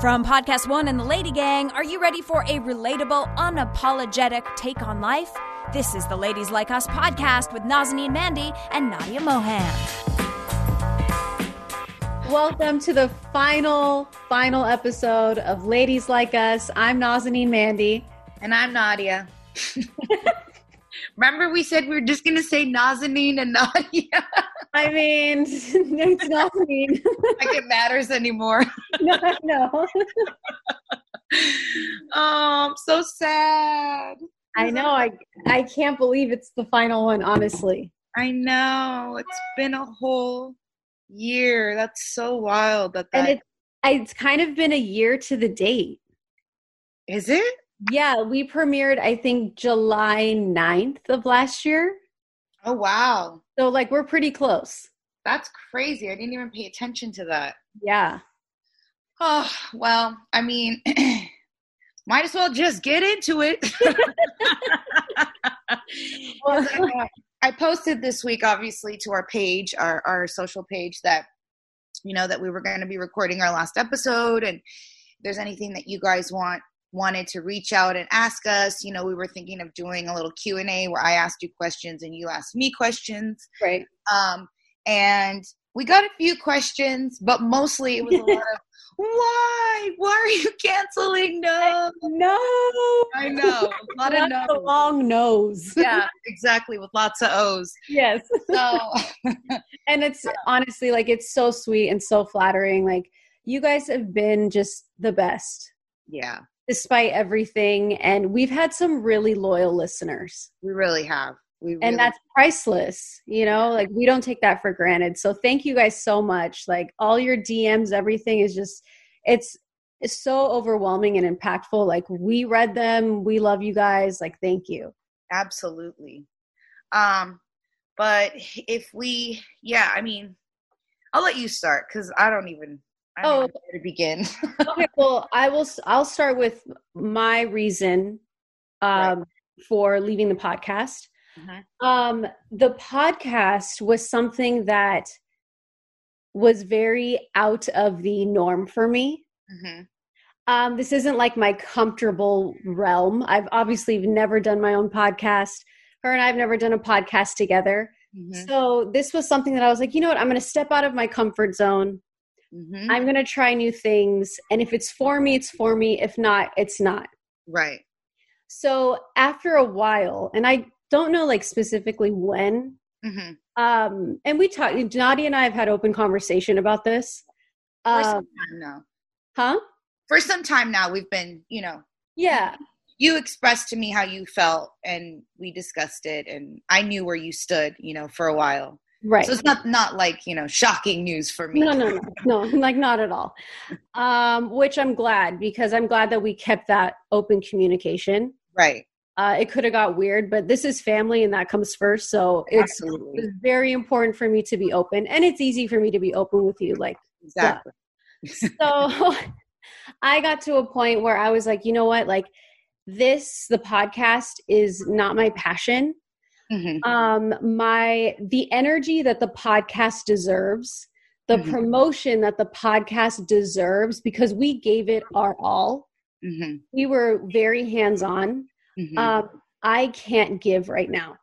From Podcast One and the Lady Gang, are you ready for a relatable, unapologetic take on life? This is the Ladies Like Us podcast with Nazanin Mandi and Nadia Moham. Welcome to the final, final episode of Ladies Like Us. I'm Nazanin Mandi. And I'm Nadia. Remember, we said we were just going to say Nazanin and Nadia? I mean, it's not mean. like it matters anymore. no, no. oh, I'm so sad. I know. I I can't believe it's the final one. Honestly, I know. It's been a whole year. That's so wild. That, that and it's it's kind of been a year to the date. Is it? Yeah, we premiered I think July 9th of last year. Oh wow. So like we're pretty close. That's crazy. I didn't even pay attention to that. Yeah. Oh, well, I mean, might as well just get into it. well, uh, I posted this week, obviously, to our page, our, our social page, that you know that we were going to be recording our last episode, and if there's anything that you guys want wanted to reach out and ask us, you know, we were thinking of doing a little Q and A where I asked you questions and you asked me questions, right? Um, and we got a few questions, but mostly it was a lot of why? Why are you canceling? No, no. I know. A lot of no. long nose. yeah, exactly. With lots of O's. Yes. So, and it's honestly like it's so sweet and so flattering. Like you guys have been just the best. Yeah. Despite everything, and we've had some really loyal listeners. We really have. We really and that's priceless you know like we don't take that for granted. So thank you guys so much. Like all your dms everything is just it's it's so overwhelming and impactful. Like we read them. We love you guys. Like thank you. Absolutely. Um but if we yeah i mean i'll let you start because i don't even oh to begin okay well i will i'll start with my reason um right. for leaving the podcast Mm-hmm. Um, the podcast was something that was very out of the norm for me. Mm-hmm. Um, this isn't like my comfortable realm. I've obviously never done my own podcast. Her and I have never done a podcast together. Mm-hmm. So this was something that I was like, you know what? I'm going to step out of my comfort zone. Mm-hmm. I'm going to try new things. And if it's for me, it's for me. If not, it's not. Right. So after a while, and I don't know like specifically when. Mm-hmm. Um, and we talked. Nadia and I have had open conversation about this. For some um, time now. Huh? For some time now, we've been, you know. Yeah. You expressed to me how you felt, and we discussed it, and I knew where you stood, you know, for a while. Right. So it's not not like you know shocking news for me. No, no, no, no, like not at all. Um, which I'm glad because I'm glad that we kept that open communication. Right. Uh, it could have got weird, but this is family and that comes first. So it's, it's, very important for me to be open, and it's easy for me to be open with you. Like exactly. so I got to a point where I was like, you know what, like this, the podcast is not my passion. Mm-hmm. Um, my the energy that the podcast deserves, the mm-hmm. promotion that the podcast deserves, because we gave it our all. Mm-hmm. We were very hands on mm-hmm. um, I can't give right now.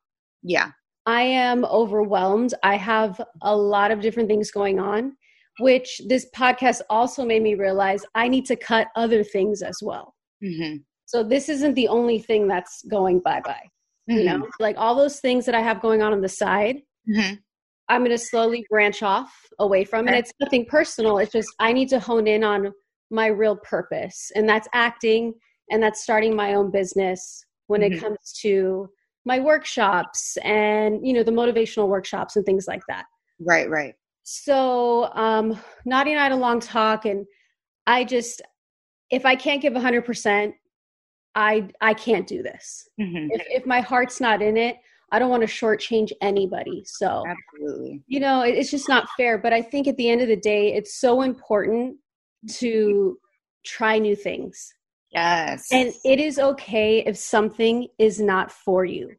Yeah. I am overwhelmed. I have a lot of different things going on, which this podcast also made me realize I need to cut other things as well. Mm-hmm. So this isn't the only thing that's going bye bye. Mm-hmm. You know, like all those things that I have going on on the side, mm-hmm. I'm going to slowly branch off away from. And it's nothing personal. It's just I need to hone in on my real purpose, and that's acting, and that's starting my own business when mm-hmm. it comes to my workshops and you know the motivational workshops and things like that right right so um nadia and i had a long talk and i just if i can't give 100% i i can't do this mm-hmm. if, if my heart's not in it i don't want to shortchange anybody so absolutely you know it, it's just not fair but i think at the end of the day it's so important to try new things Yes. And it is okay if something is not for you.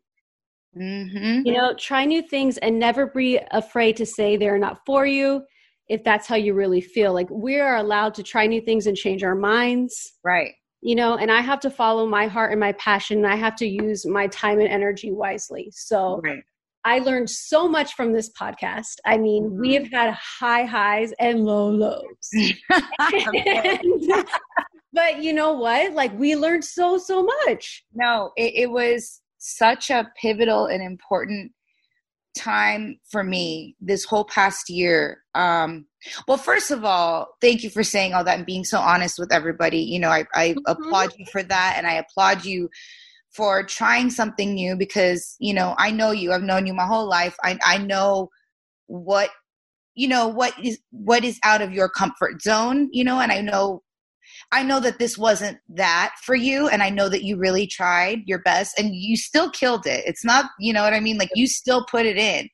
Mm-hmm. You know, try new things and never be afraid to say they're not for you. if that's how you really feel. Like we are allowed to try new things and change our minds. Right. You know, and I have to follow my heart and my passion. And I have to use my time and energy wisely. So right. I learned so much from this podcast. I mean, mm-hmm. we have had high highs and low lows. and, but you know what? Like we learned so, so much. No, it, it was such a pivotal and important time for me this whole past year um well first of all thank you for saying all that and being so honest with everybody. You know i, I mm-hmm. applaud you for that and i applaud you for trying something new because you know i know you. I've known you my whole life. I, I know what you know what is what is out of your comfort zone you know and i know I know that this wasn't that for you, and I know that you really tried your best, and you still killed it. It's not, you know what I mean? Like you still put it in.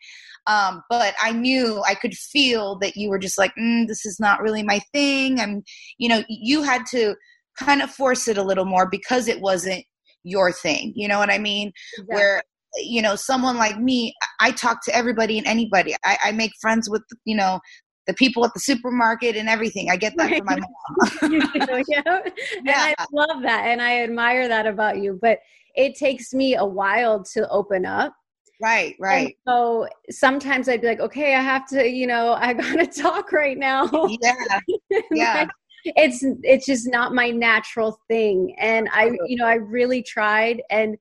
Um, but I knew I could feel that you were just like, mm, this is not really my thing. And you know, you had to kind of force it a little more because it wasn't your thing. You know what I mean? Exactly. Where you know someone like me i talk to everybody and anybody I, I, make friends with you know the people at the supermarket and everything. I get that right. from my mom. yeah. yeah. I love that and I admire that about you. But it takes me a while to open up. Right, right. And so sometimes I'd be like, okay, I have to, you know, I gotta talk right now. Yeah. Yeah. it's it's just not my natural thing. And I, you know, I really tried and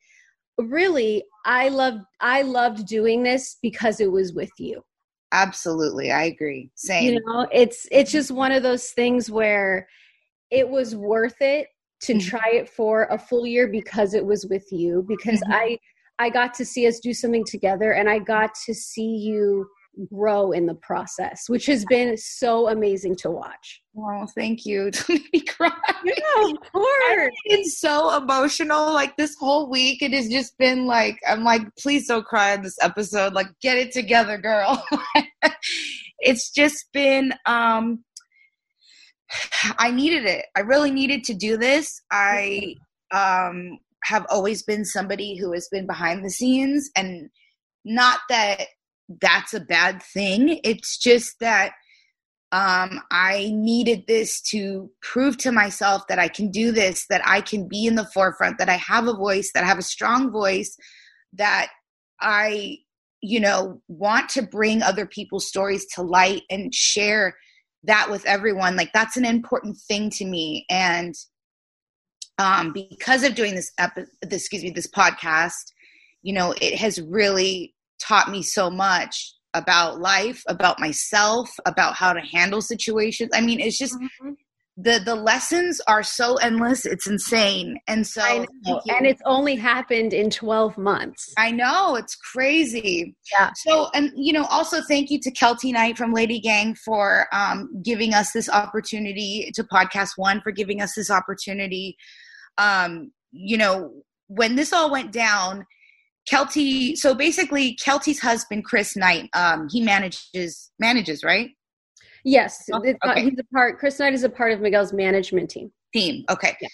really I loved I loved doing this because it was with you. Absolutely. I agree. Same. You know, it's it's just one of those things where it was worth it to mm-hmm. try it for a full year because it was with you because mm-hmm. I I got to see us do something together and I got to see you grow in the process, which has been so amazing to watch. Oh, thank you. Make me cry. Yeah, of course. It's so emotional. Like this whole week, it has just been like, I'm like, please don't cry in this episode. Like, get it together, girl. it's just been, um, I needed it. I really needed to do this. I, um, have always been somebody who has been behind the scenes and not that that's a bad thing. It's just that um, I needed this to prove to myself that I can do this, that I can be in the forefront, that I have a voice, that I have a strong voice, that I, you know, want to bring other people's stories to light and share that with everyone. Like that's an important thing to me. And um, because of doing this, epi- this, excuse me, this podcast, you know, it has really taught me so much about life, about myself, about how to handle situations. I mean, it's just mm-hmm. the the lessons are so endless. It's insane. And so and it's only happened in 12 months. I know, it's crazy. Yeah. So and you know, also thank you to Keltie Knight from Lady Gang for um, giving us this opportunity to podcast one for giving us this opportunity. Um, you know, when this all went down, Keltie. So basically, Keltie's husband, Chris Knight, um, he manages manages, right? Yes, oh, okay. he's a part. Chris Knight is a part of Miguel's management team. Team. Okay. Yeah.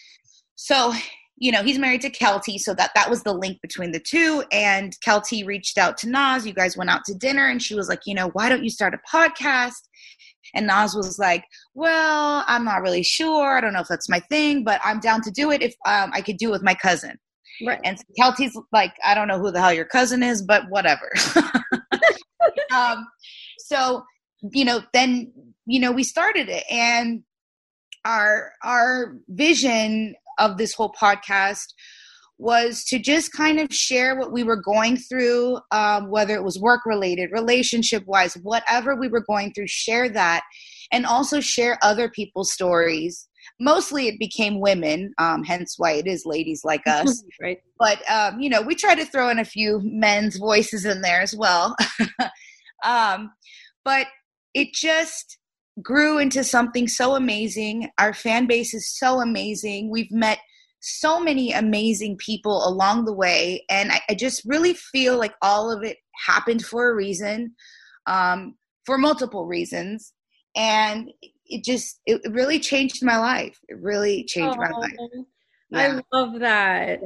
So you know he's married to Keltie, so that that was the link between the two. And Keltie reached out to Nas. You guys went out to dinner, and she was like, you know, why don't you start a podcast? And Nas was like, well, I'm not really sure. I don't know if that's my thing, but I'm down to do it if um, I could do it with my cousin. Right. And Keltie's like, I don't know who the hell your cousin is, but whatever. um, so, you know, then, you know, we started it and our our vision of this whole podcast was to just kind of share what we were going through, um, whether it was work related, relationship wise, whatever we were going through, share that, and also share other people's stories mostly it became women, um, hence why it is ladies like us. right. But um, you know, we try to throw in a few men's voices in there as well. um, but it just grew into something so amazing. Our fan base is so amazing. We've met so many amazing people along the way, and I, I just really feel like all of it happened for a reason, um, for multiple reasons. And it just it really changed my life. It really changed oh, my life. Yeah. I love that.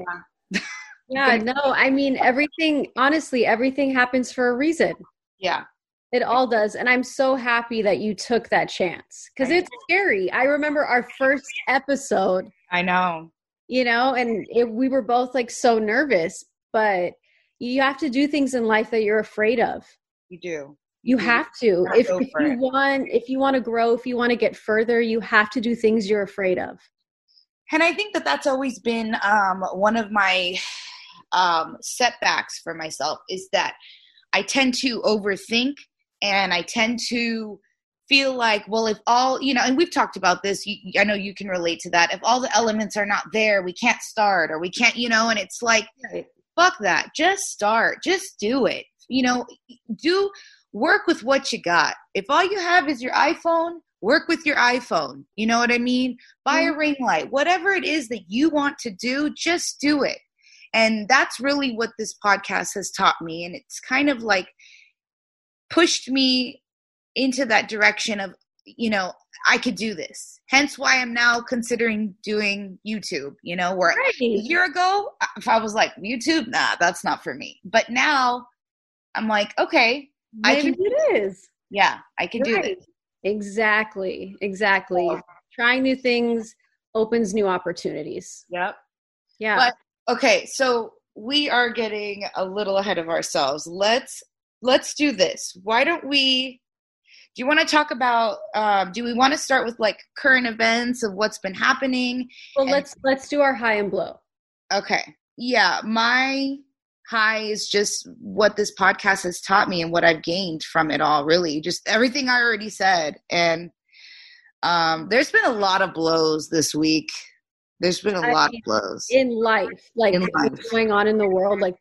Yeah. yeah, no, I mean everything honestly, everything happens for a reason. Yeah. It all does. And I'm so happy that you took that chance because it's scary. I remember our first episode. I know. You know, and it, we were both like so nervous, but you have to do things in life that you're afraid of. You do. You have to. If, if you want if you want to grow, if you want to get further, you have to do things you're afraid of. And I think that that's always been um, one of my um, setbacks for myself is that I tend to overthink and I tend to feel like, well, if all, you know, and we've talked about this, you, I know you can relate to that. If all the elements are not there, we can't start or we can't, you know, and it's like, fuck that. Just start. Just do it. You know, do work with what you got. If all you have is your iPhone, work with your iPhone. You know what I mean? Buy a mm-hmm. ring light. Whatever it is that you want to do, just do it. And that's really what this podcast has taught me. And it's kind of like, pushed me into that direction of you know i could do this hence why i'm now considering doing youtube you know where right. a year ago if i was like youtube nah that's not for me but now i'm like okay Maybe i can it is yeah i can right. do this exactly exactly trying new things opens new opportunities yep yeah but okay so we are getting a little ahead of ourselves let's let's do this. Why don't we? Do you want to talk about? Um, do we want to start with like current events of what's been happening? Well, and, let's let's do our high and blow. Okay. Yeah, my high is just what this podcast has taught me and what I've gained from it all. Really, just everything I already said. And um, there's been a lot of blows this week. There's been a I lot mean, of blows in life, like in life. what's going on in the world. Like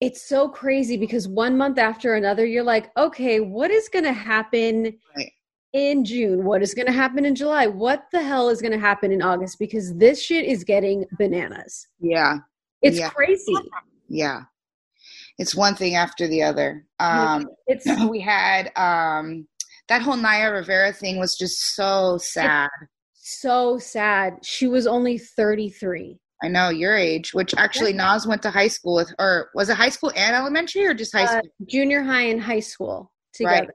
it's so crazy because one month after another, you're like, okay, what is going to happen right. in June? What is going to happen in July? What the hell is going to happen in August? Because this shit is getting bananas. Yeah. It's yeah. crazy. Yeah. It's one thing after the other. Um, it's we had um, that whole Naya Rivera thing was just so sad. So sad. She was only 33. I know your age, which actually Nas went to high school with, or was it high school and elementary or just high uh, school? junior high and high school together. Right.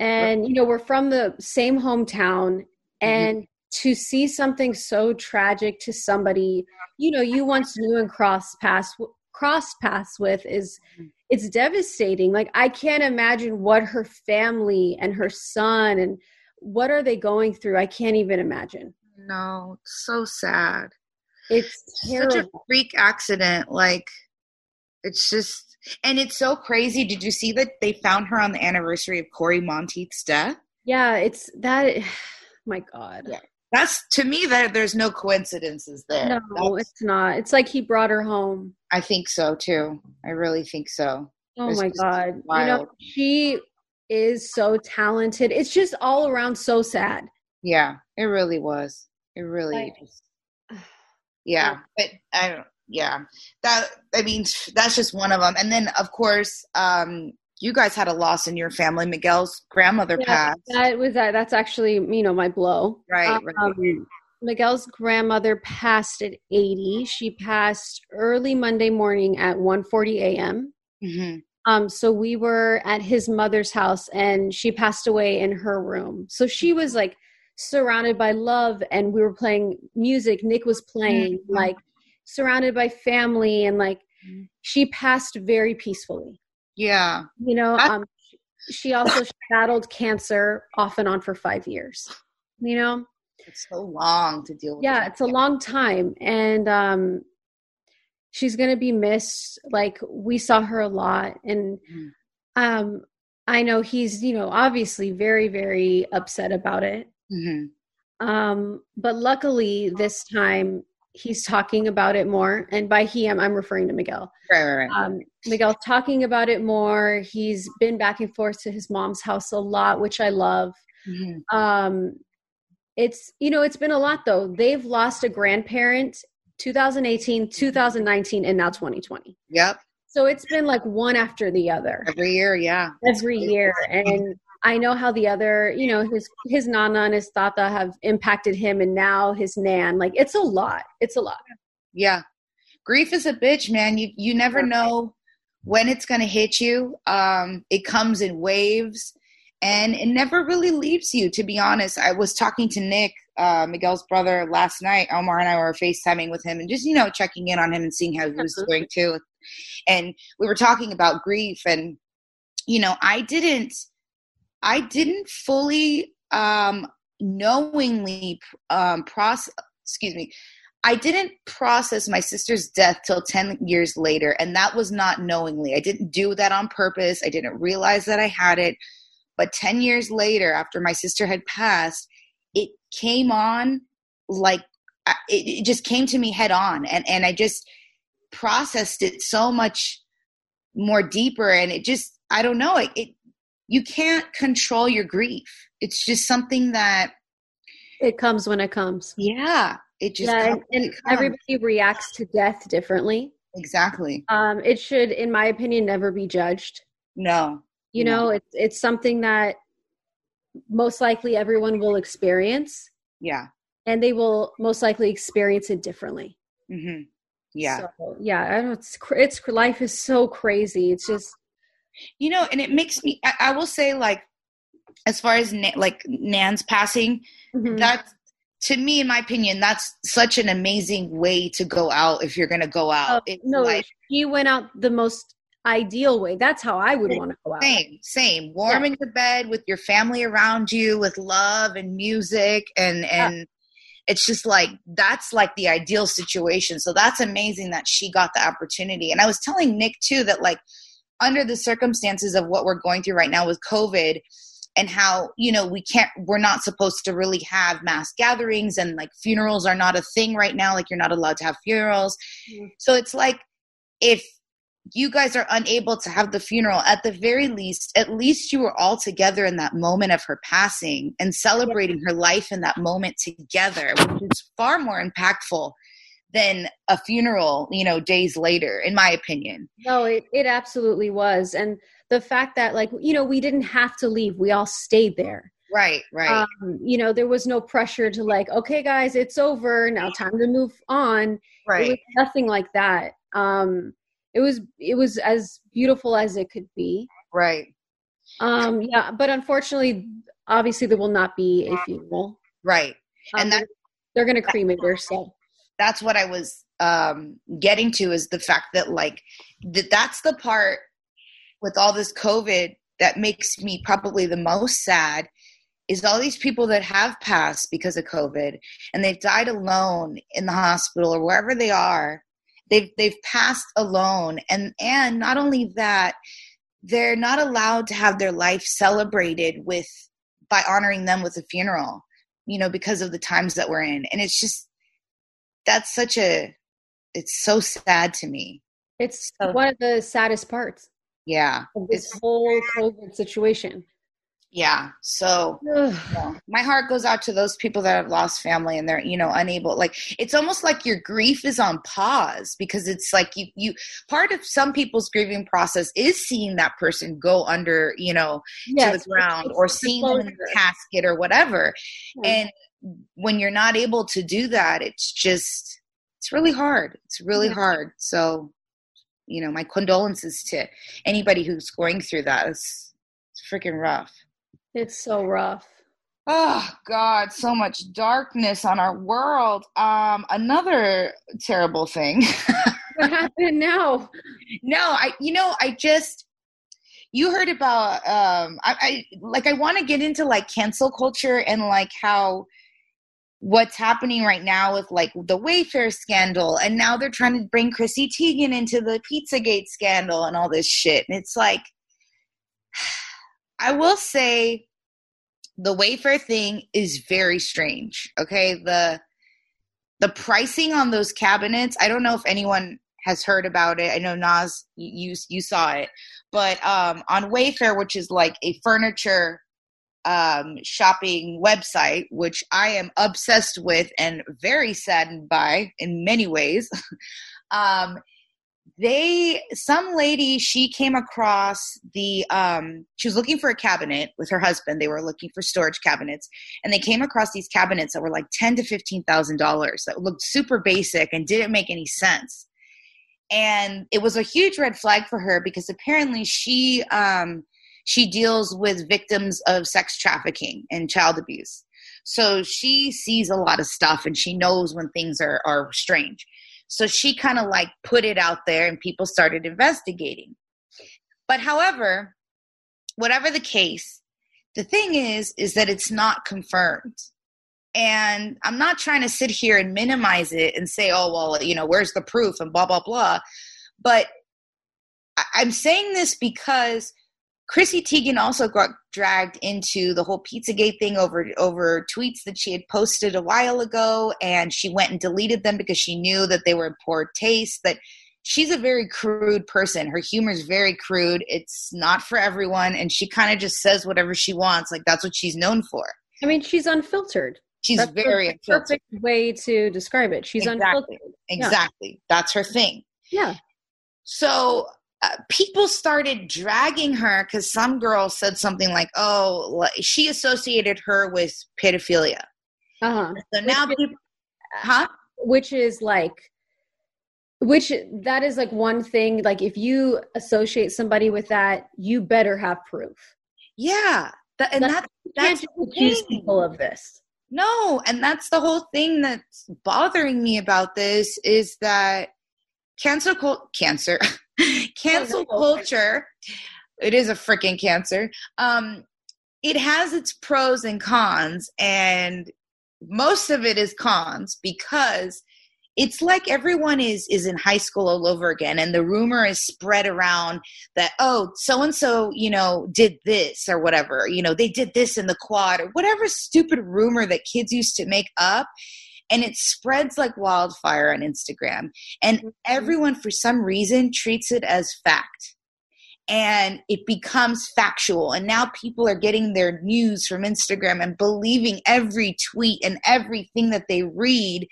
And, you know, we're from the same hometown. Mm-hmm. And mm-hmm. to see something so tragic to somebody, you know, you once knew and crossed paths, cross paths with is, mm-hmm. it's devastating. Like, I can't imagine what her family and her son and what are they going through. I can't even imagine. No, so sad. It's terrible. such a freak accident. Like, it's just, and it's so crazy. Did you see that they found her on the anniversary of Cory Monteith's death? Yeah, it's that. My God. Yeah. That's to me that there's no coincidences there. No, That's, it's not. It's like he brought her home. I think so too. I really think so. Oh it's my God. Wild. You know, she is so talented. It's just all around so sad. Yeah, it really was. It really like, yeah but i don't yeah that i mean that's just one of them and then of course um you guys had a loss in your family. Miguel's grandmother yeah, passed. that was that that's actually you know my blow. Right, um, right. miguel's grandmother passed at 80 she passed early monday morning at 1 40 a.m mm-hmm. um so we were at his mother's house and she passed away in her room. So she was like surrounded by love and we were playing music. Nick was playing mm-hmm. like surrounded by family and like mm-hmm. she passed very peacefully yeah. You know um she also battled cancer off and on for five years you know? It's so long to deal with yeah it's a long time. And um she's gonna be missed. Like we saw her a lot. And mm. um i know he's you know obviously very very upset about it. Mm-hmm. Um, but luckily, this time he's talking about it more. And by he, I'm, I'm referring to Miguel. Right, right, right. Um, Miguel's talking about it more. He's been back and forth to his mom's house a lot, which I love. Mm-hmm. Um, it's, you know, it's been a lot though. They've lost a grandparent 2018, 2019, and now 2020. Yep. So it's been like one after the other. Every year, yeah. Every year. And I know how the other, you know, his his nana and his tata have impacted him, and now his nan. Like it's a lot. It's a lot. Yeah, grief is a bitch, man. You you never know when it's going to hit you. Um, it comes in waves and it never really leaves you, to be honest. I was talking to Nick, uh, Miguel's brother, last night. Omar and I were FaceTiming with him and just, you know, checking in on him and seeing how he was doing too. And we were talking about grief and, you know, I didn't, I didn't fully um, knowingly um, process, excuse me, I didn't process my sister's death till 10 years later, and that was not knowingly. I didn't do that on purpose. I didn't realize that I had it. But 10 years later, after my sister had passed, it came on like it, it just came to me head on. And, and I just processed it so much more deeper. And it just, I don't know, it, it you can't control your grief. It's just something that it comes when it comes. Yeah. It just yeah, and, everybody reacts to death differently. Exactly. Um, it should, in my opinion, never be judged. No. You no. know, it's it's something that most likely everyone will experience. Yeah. And they will most likely experience it differently. Mm-hmm. Yeah. So, yeah. I know it's it's life is so crazy. It's just you know, and it makes me. I, I will say, like, as far as Na- like Nan's passing, mm-hmm. that's to me, in my opinion, that's such an amazing way to go out if you're going to go out. Oh, no, like, he went out the most ideal way. That's how I would want to go out. Same, same. Warm yeah. in the bed with your family around you, with love and music, and and yeah. it's just like that's like the ideal situation. So that's amazing that she got the opportunity. And I was telling Nick too that like under the circumstances of what we're going through right now with COVID and how you know we can't we're not supposed to really have mass gatherings and like funerals are not a thing right now like you're not allowed to have funerals mm-hmm. so it's like if you guys are unable to have the funeral at the very least at least you were all together in that moment of her passing and celebrating her life in that moment together which is far more impactful than a funeral you know days later in my opinion. No it, it absolutely was. And the fact that like you know we didn't have to leave we all stayed there. Right right. Um, you know there was no pressure to like okay guys it's over now time to move on. Right. nothing like that. Um it was it was as beautiful as it could be. Right. Um yeah but unfortunately obviously there will not be a funeral. Right. Um, and that they're gonna cremate her so that's what i was um getting to is the fact that like that that's the part with all this COVID that makes me probably the most sad is all these people that have passed because of COVID and they've died alone in the hospital or wherever they are. They've they've passed alone and and not only that, they're not allowed to have their life celebrated with by honoring them with a funeral, you know, because of the times that we're in. And it's just that's such a it's so sad to me. It's so, one of the saddest parts yeah this whole covid situation yeah so my heart goes out to those people that have lost family and they're you know unable like it's almost like your grief is on pause because it's like you you part of some people's grieving process is seeing that person go under you know yes, to the ground or seeing them in the casket or whatever yeah. and when you're not able to do that it's just it's really hard it's really yeah. hard so you know, my condolences to anybody who's going through that. It's, it's freaking rough. It's so rough. Oh God, so much darkness on our world. Um, another terrible thing. what happened now? No, I you know, I just you heard about um I, I like I want to get into like cancel culture and like how what's happening right now with like the Wayfair scandal, and now they're trying to bring Chrissy Teigen into the Pizzagate scandal and all this shit. And it's like, I will say, the Wayfair thing is very strange. Okay, the the pricing on those cabinets. I don't know if anyone has heard about it. I know Nas, you you saw it, but um, on Wayfair, which is like a furniture um, shopping website, which I am obsessed with and very saddened by in many ways. um, they, some lady, she came across the, um, she was looking for a cabinet with her husband. They were looking for storage cabinets, and they came across these cabinets that were like ten to fifteen thousand dollars that looked super basic and didn't make any sense. and it was a huge red flag for her because apparently she um, she deals with victims of sex trafficking and child abuse. So she sees a lot of stuff and she knows when things are are strange. So she kind of like put it out there and people started investigating. But however, whatever the case, the thing is is that it's not confirmed. And I'm not trying to sit here and minimize it and say, oh, well, you know, where's the proof and blah, blah, blah. But I'm saying this because Chrissy Teigen also got dragged into the whole Pizzagate thing over over tweets that she had posted a while ago, and she went and deleted them because she knew that they were in poor taste. That she's a very crude person. Her humor is very crude. It's not for everyone, and she kind of just says whatever she wants. Like that's what she's known for. I mean, she's unfiltered. She's That's very the perfect way to describe it. She's exactly. unfiltered. Exactly. Yeah. That's her thing. Yeah. So uh, people started dragging her because some girl said something like, "Oh, she associated her with pedophilia." Uh-huh. So now which people, huh? Which is like, which that is like one thing. Like, if you associate somebody with that, you better have proof. Yeah, that, and that, that's, that's accuse people of this. No, and that's the whole thing that's bothering me about this is that cancel cult cancer cancel culture. It is a freaking cancer. Um it has its pros and cons and most of it is cons because it's like everyone is is in high school all over again and the rumor is spread around that oh so and so you know did this or whatever. You know they did this in the quad or whatever stupid rumor that kids used to make up and it spreads like wildfire on Instagram and mm-hmm. everyone for some reason treats it as fact. And it becomes factual and now people are getting their news from Instagram and believing every tweet and everything that they read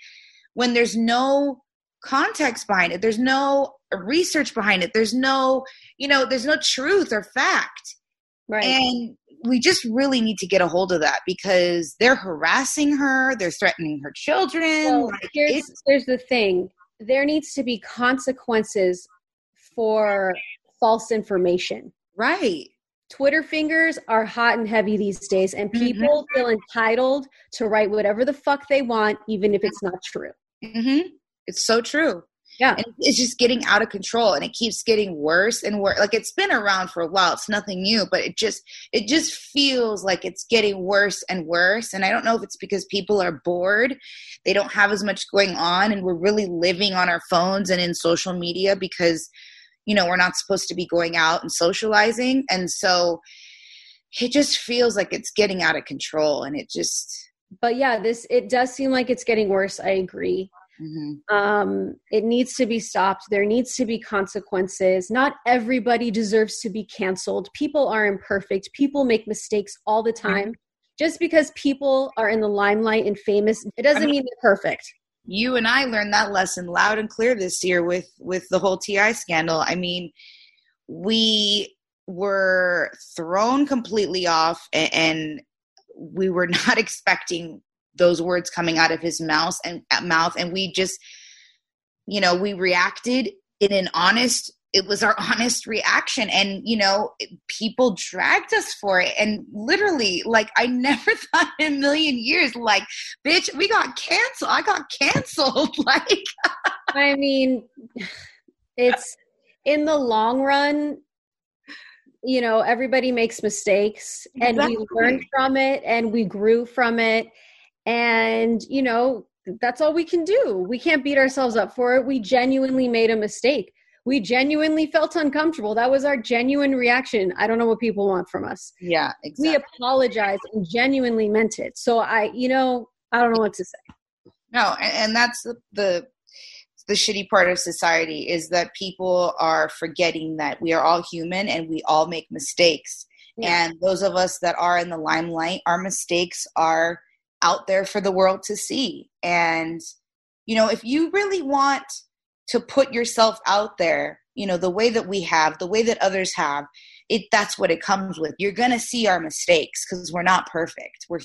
when there's no context behind it. There's no research behind it. There's no you know there's no truth or fact. Right. And we just really need to get a hold of that because they're harassing her they're threatening her children well, like here's, here's the thing there needs to be consequences for false information right Twitter fingers are hot and heavy these days, and mm-hmm. people mm-hmm. feel entitled to write whatever the fuck they want, even if it's not true. Mm-hmm. It's so true. Yeah. And it's just getting out of control and it keeps getting worse and worse. Like it's been around for a while. It's nothing new, but it just it just feels like it's getting worse and worse. And I don't know if it's because people are bored. They don't have as much going on and we're really living on our phones and in social media because you know, we're not supposed to be going out and socializing. And so it just feels like it's getting out of control and it just but yeah, this it does seem like it's getting worse. I agree. Mm-hmm. Um, it needs to be stopped. There needs to be consequences. Not everybody deserves to be canceled. People are imperfect. People make mistakes all the time. Mm-hmm. Just because people are in the limelight and famous, it doesn't I mean, mean they're perfect. You and I learned that lesson loud and clear this year with with the whole TI scandal. I mean, we were thrown completely off and, and we were not expecting those words coming out of his mouth and uh, mouth and we just you know we reacted in an honest it was our honest reaction. And you know people dragged us for it. And literally like i never thought in a million years like bitch we got canceled. I got canceled. Like i mean it's in the long run you know everybody makes mistakes and exactly. we learned from it and we grew from it and, you know, that's all we can do. We can't beat ourselves up for it. We genuinely made a mistake. We genuinely felt uncomfortable. That was our genuine reaction. I don't know what people want from us. Yeah, exactly. We apologized and genuinely meant it. So I, you know, I don't know what to say. No, and, and that's the, the the shitty part of society is that people are forgetting that we are all human and we all make mistakes. Yeah. And those of us that are in the limelight, our mistakes are out there for the world to see. And, you know, if you really want to put yourself out there, you know, the way that we have, the way that others have, it that's what it comes with. You're going to see our mistakes because we're not perfect. We're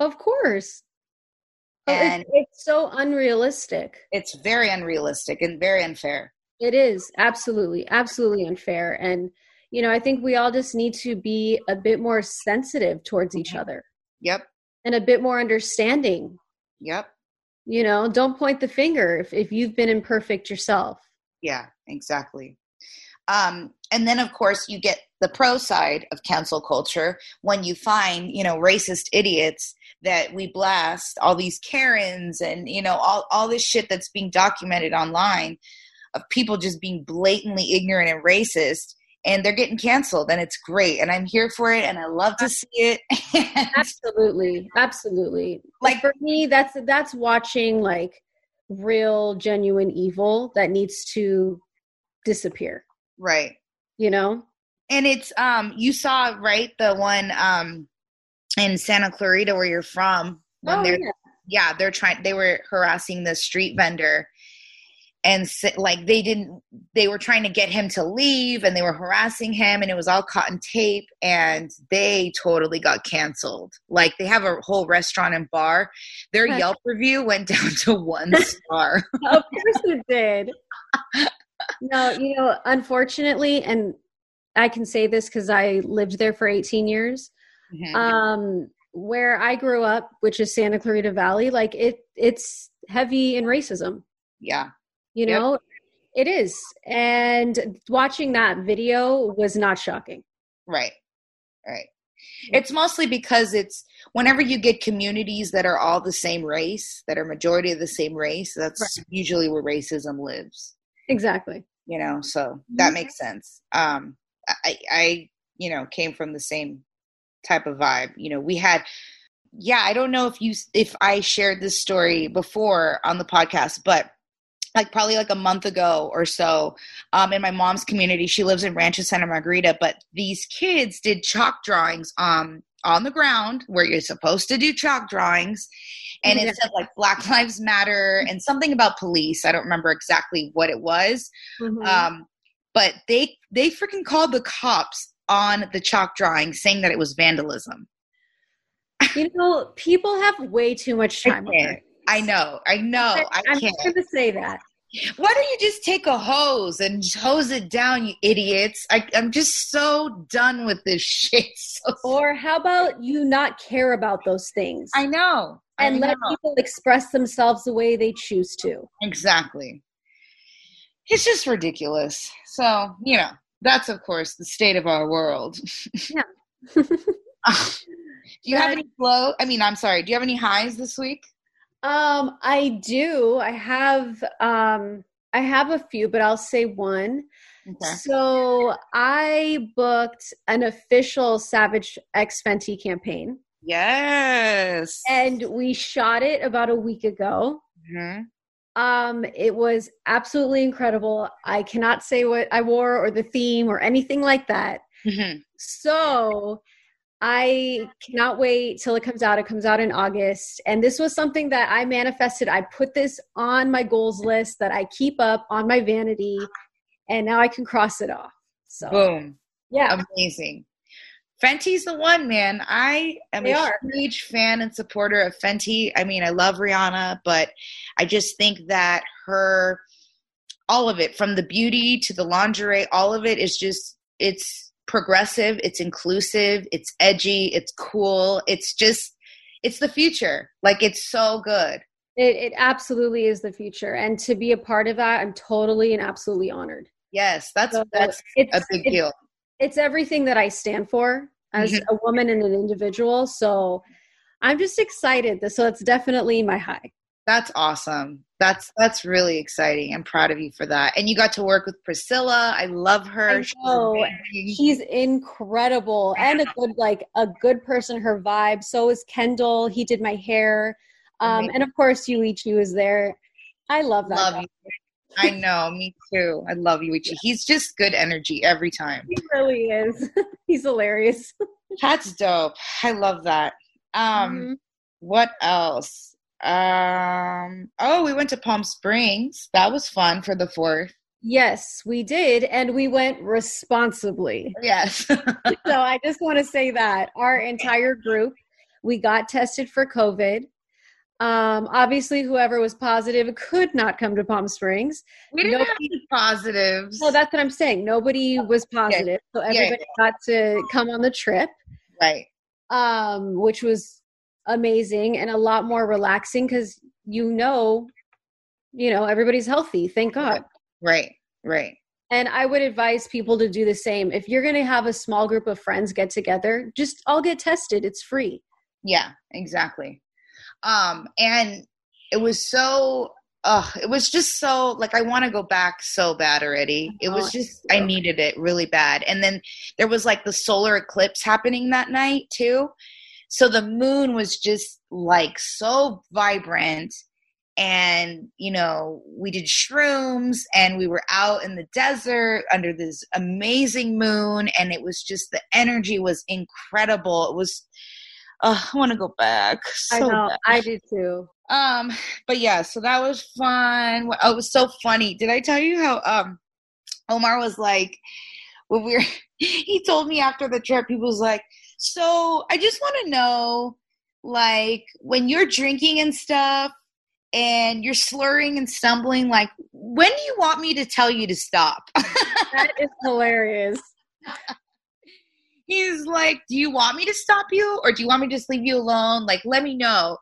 Of course. Oh, and it's, it's so unrealistic. It's very unrealistic and very unfair. It is absolutely, absolutely unfair. And, you know, I think we all just need to be a bit more sensitive towards each mm-hmm. other. Yep. And a bit more understanding. Yep. You know, don't point the finger if, if you've been imperfect yourself. Yeah, exactly. Um, and then, of course, you get the pro side of cancel culture when you find, you know, racist idiots that we blast, all these Karens and, you know, all, all this shit that's being documented online of people just being blatantly ignorant and racist and they're getting canceled and it's great and i'm here for it and i love to see it absolutely absolutely. Like for me that's that's watching like real genuine evil that needs to disappear. Right. You know? And it's um you saw right the one um in santa clarita where you're from when oh, they're yeah. yeah they're trying they were harassing the street vendor and like they didn't they were trying to get him to leave and they were harassing him and it was all cotton tape and they totally got canceled. Like they have a whole restaurant and bar. Their yelp review went down to one star. Of course it did. No you know unfortunately and i can say this because i lived there for 18 years mm-hmm. um where i grew up which is santa clarita valley like it it's heavy in racism. Yeah you know? Yep. it is. And watching that video was not shocking. Right. Right. It's mostly because it's whenever you get communities that are all the same race that are majority of the same race that's right. usually where racism lives. Exactly. You know so that mm-hmm. makes sense. Um i i you know came from the same type of vibe. You know we had yeah i don't know if you if i shared this story before on the podcast but like probably like a month ago or so um, in my mom's community. She lives in Rancho Santa Margarita, but these kids did chalk drawings um, on the ground where you're supposed to do chalk drawings. And it said like Black Lives Matter and something about police. I don't remember exactly what it was. Mm-hmm. Um, but they they freaking called the cops on the chalk drawing saying that it was vandalism. You know, people have way too much time. I know, I know. I, I'm can't. going to say that. Why don't you just take a hose and hose it down, you idiots? I, am just so done with this shit. So or how about you not care about those things? I know. And I let know. people express themselves the way they choose to. Exactly. It's just ridiculous. So, you know, that's of course the state of our world. Yeah. do you have any low? I mean, I'm sorry. Do you have any highs this week? Um, I do. I have um I have a few, but I'll say one. Okay. So I booked an official Savage X Fenty campaign. Yes. And we shot it about a week ago. Mm-hmm. Um, it was absolutely incredible. I cannot say what I wore or the theme or anything like that. Mm-hmm. So I cannot wait till it comes out. It comes out in August. And this was something that I manifested. I put this on my goals list that I keep up on my vanity, and now I can cross it off. So, boom. Yeah. Amazing. Fenty's the one, man. I am they a are. huge fan and supporter of Fenty. I mean, I love Rihanna, but I just think that her, all of it, from the beauty to the lingerie, all of it is just, it's progressive, it's inclusive, it's edgy, it's cool. It's just it's the future. Like it's so good. It, it absolutely is the future, and to be a part of that, I'm totally and absolutely honored. Yes, that's so that's a big it's, deal. It's everything that I stand for as mm-hmm. a woman and an individual. So I'm just excited. So it's definitely my high. That's awesome. That's that's really exciting. I'm proud of you for that. And you got to work with Priscilla. I love her. I know. She's, She's incredible and a good like a good person. Her vibe. So is Kendall. He did my hair. Um, and of course, Yuichi was there. I love that. Love I know, me too. I love Yuichi. Yeah. He's just good energy every time. He really is. He's hilarious. That's dope. I love that. Um, mm-hmm. what else? Um, oh, we went to Palm Springs. That was fun for the fourth. Yes, we did. And we went responsibly. Yes. so I just want to say that our entire group, we got tested for COVID. Um, obviously, whoever was positive could not come to Palm Springs. We didn't Nobody, have any positives. Well, that's what I'm saying. Nobody was positive, so everybody yeah. got to come on the trip. Right. Um, which was amazing and a lot more relaxing because you know, you know, everybody's healthy. Thank God. Right. Right. And I would advise people to do the same. If you're going to have a small group of friends get together, just all get tested. It's free. Yeah, exactly. Um, and it was so, uh, it was just so like I want to go back so bad already. It was oh, just I needed it really bad. And then there was like the solar eclipse happening that night too. So the moon was just like so vibrant. And you know we did shrooms and we were out in the desert under this amazing moon. And it was just the energy was incredible. It was oh, i want to go back so i know. bad. i do too. Um but yeah so that was fun. Oh, it was so funny. Did i tell you how um omar was like when we were he told me after the trip he was like so i just want to know like when you're drinking and stuff and you're slurring and stumbling like when do you want me to tell you to stop? That is hilarious. He's like do you want me to stop you or do you want me to just leave you alone? Like let me know.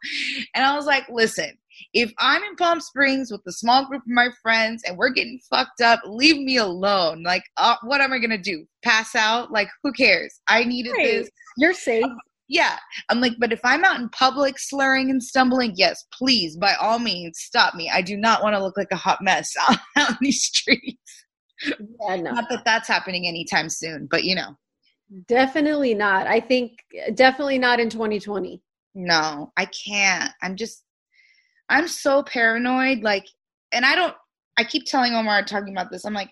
And i was like listen if i'm in palm springs with a small group of my friends and we're getting fucked up leave me alone like uh, what am i gonna do pass out like who cares i needed right. this you're safe yeah. I'm like, but if I'm out in public slurring and stumbling, yes, please, by all means, stop me. I do not want to look like a hot mess out, out in these streets. Yeah, no. Not that that's happening anytime soon, but you know. Definitely not. I think definitely not in 2020. No, I can't. I'm just, I'm so paranoid. Like, and I don't, I keep telling Omar talking about this. I'm like,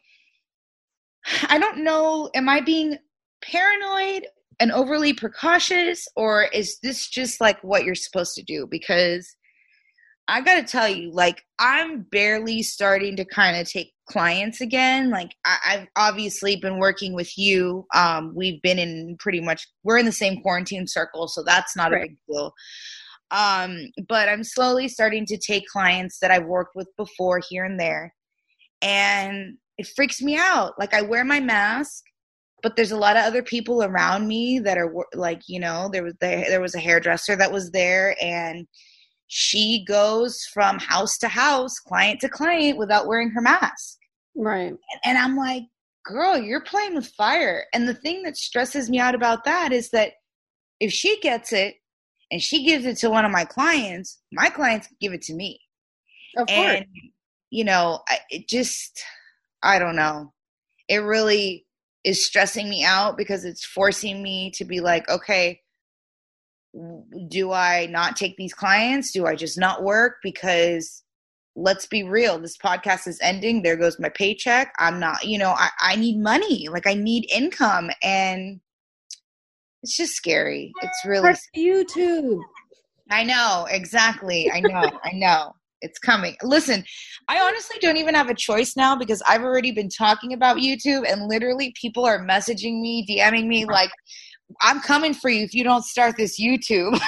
I don't know. Am I being paranoid and overly precautious or is this just like what you're supposed to do because i gotta tell you like i'm barely starting to kind of take clients again like I, have obviously been working with you um, we've been in pretty much we're in the same quarantine circle so that's not right. a big deal um, but i'm slowly starting to take clients that i've worked with before here and there. And it freaks me out. Like i wear my mask but there's a lot of other people around me that are like you know there was there, there was a hairdresser that was there and she goes from house to house client to client without wearing her mask. Right. And i'm like girl you're playing with fire. And the thing that stresses me out about that is that if she gets it and she gives it to one of my clients my clients give it to me of course. and you know it just i don't know it really is stressing me out because it's forcing me to be like, okay, do I not take these clients? Do I just not work? Because let's be real, this podcast is ending. There goes my paycheck. I'm not, you know, I, I need money. Like I need income. And it's just scary. It's really YouTube. I know, exactly. I know, I know it's coming. Listen, I honestly don't even have a choice now because I've already been talking about YouTube and literally people are messaging me, DMing me like, I'm coming for you if you don't start this YouTube.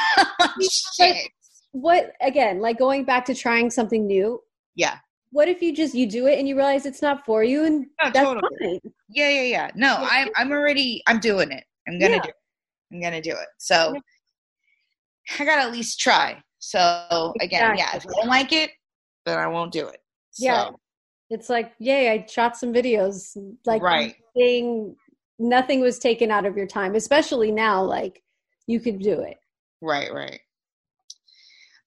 Shit. What again, like going back to trying something new? Yeah. What if you just you do it and you realize it's not for you and no, that's totally. fine. Yeah, yeah, yeah. No, I'm I'm already I'm doing it. I'm gonna yeah. do it. I'm gonna do it. So I gotta at least try. So again, exactly. yeah, if I don't like it, then I won't do it. So. Yeah. It's like, yay, I shot some videos. Like right. Nothing, nothing was taken out of your time, especially now, like you could do it. Right, right.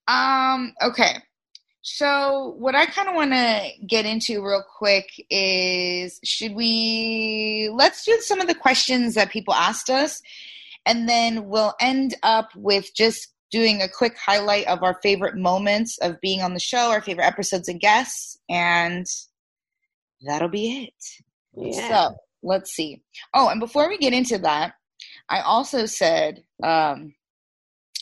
Um, okay. So what I kind of want to get into real quick is should we let's do some of the questions that people asked us and then we'll end up with just doing a quick highlight of our favorite moments of being on the show, our favorite episodes and guests, and that'll be it. Yeah. So let's see. Oh, and before we get into that, I also said um,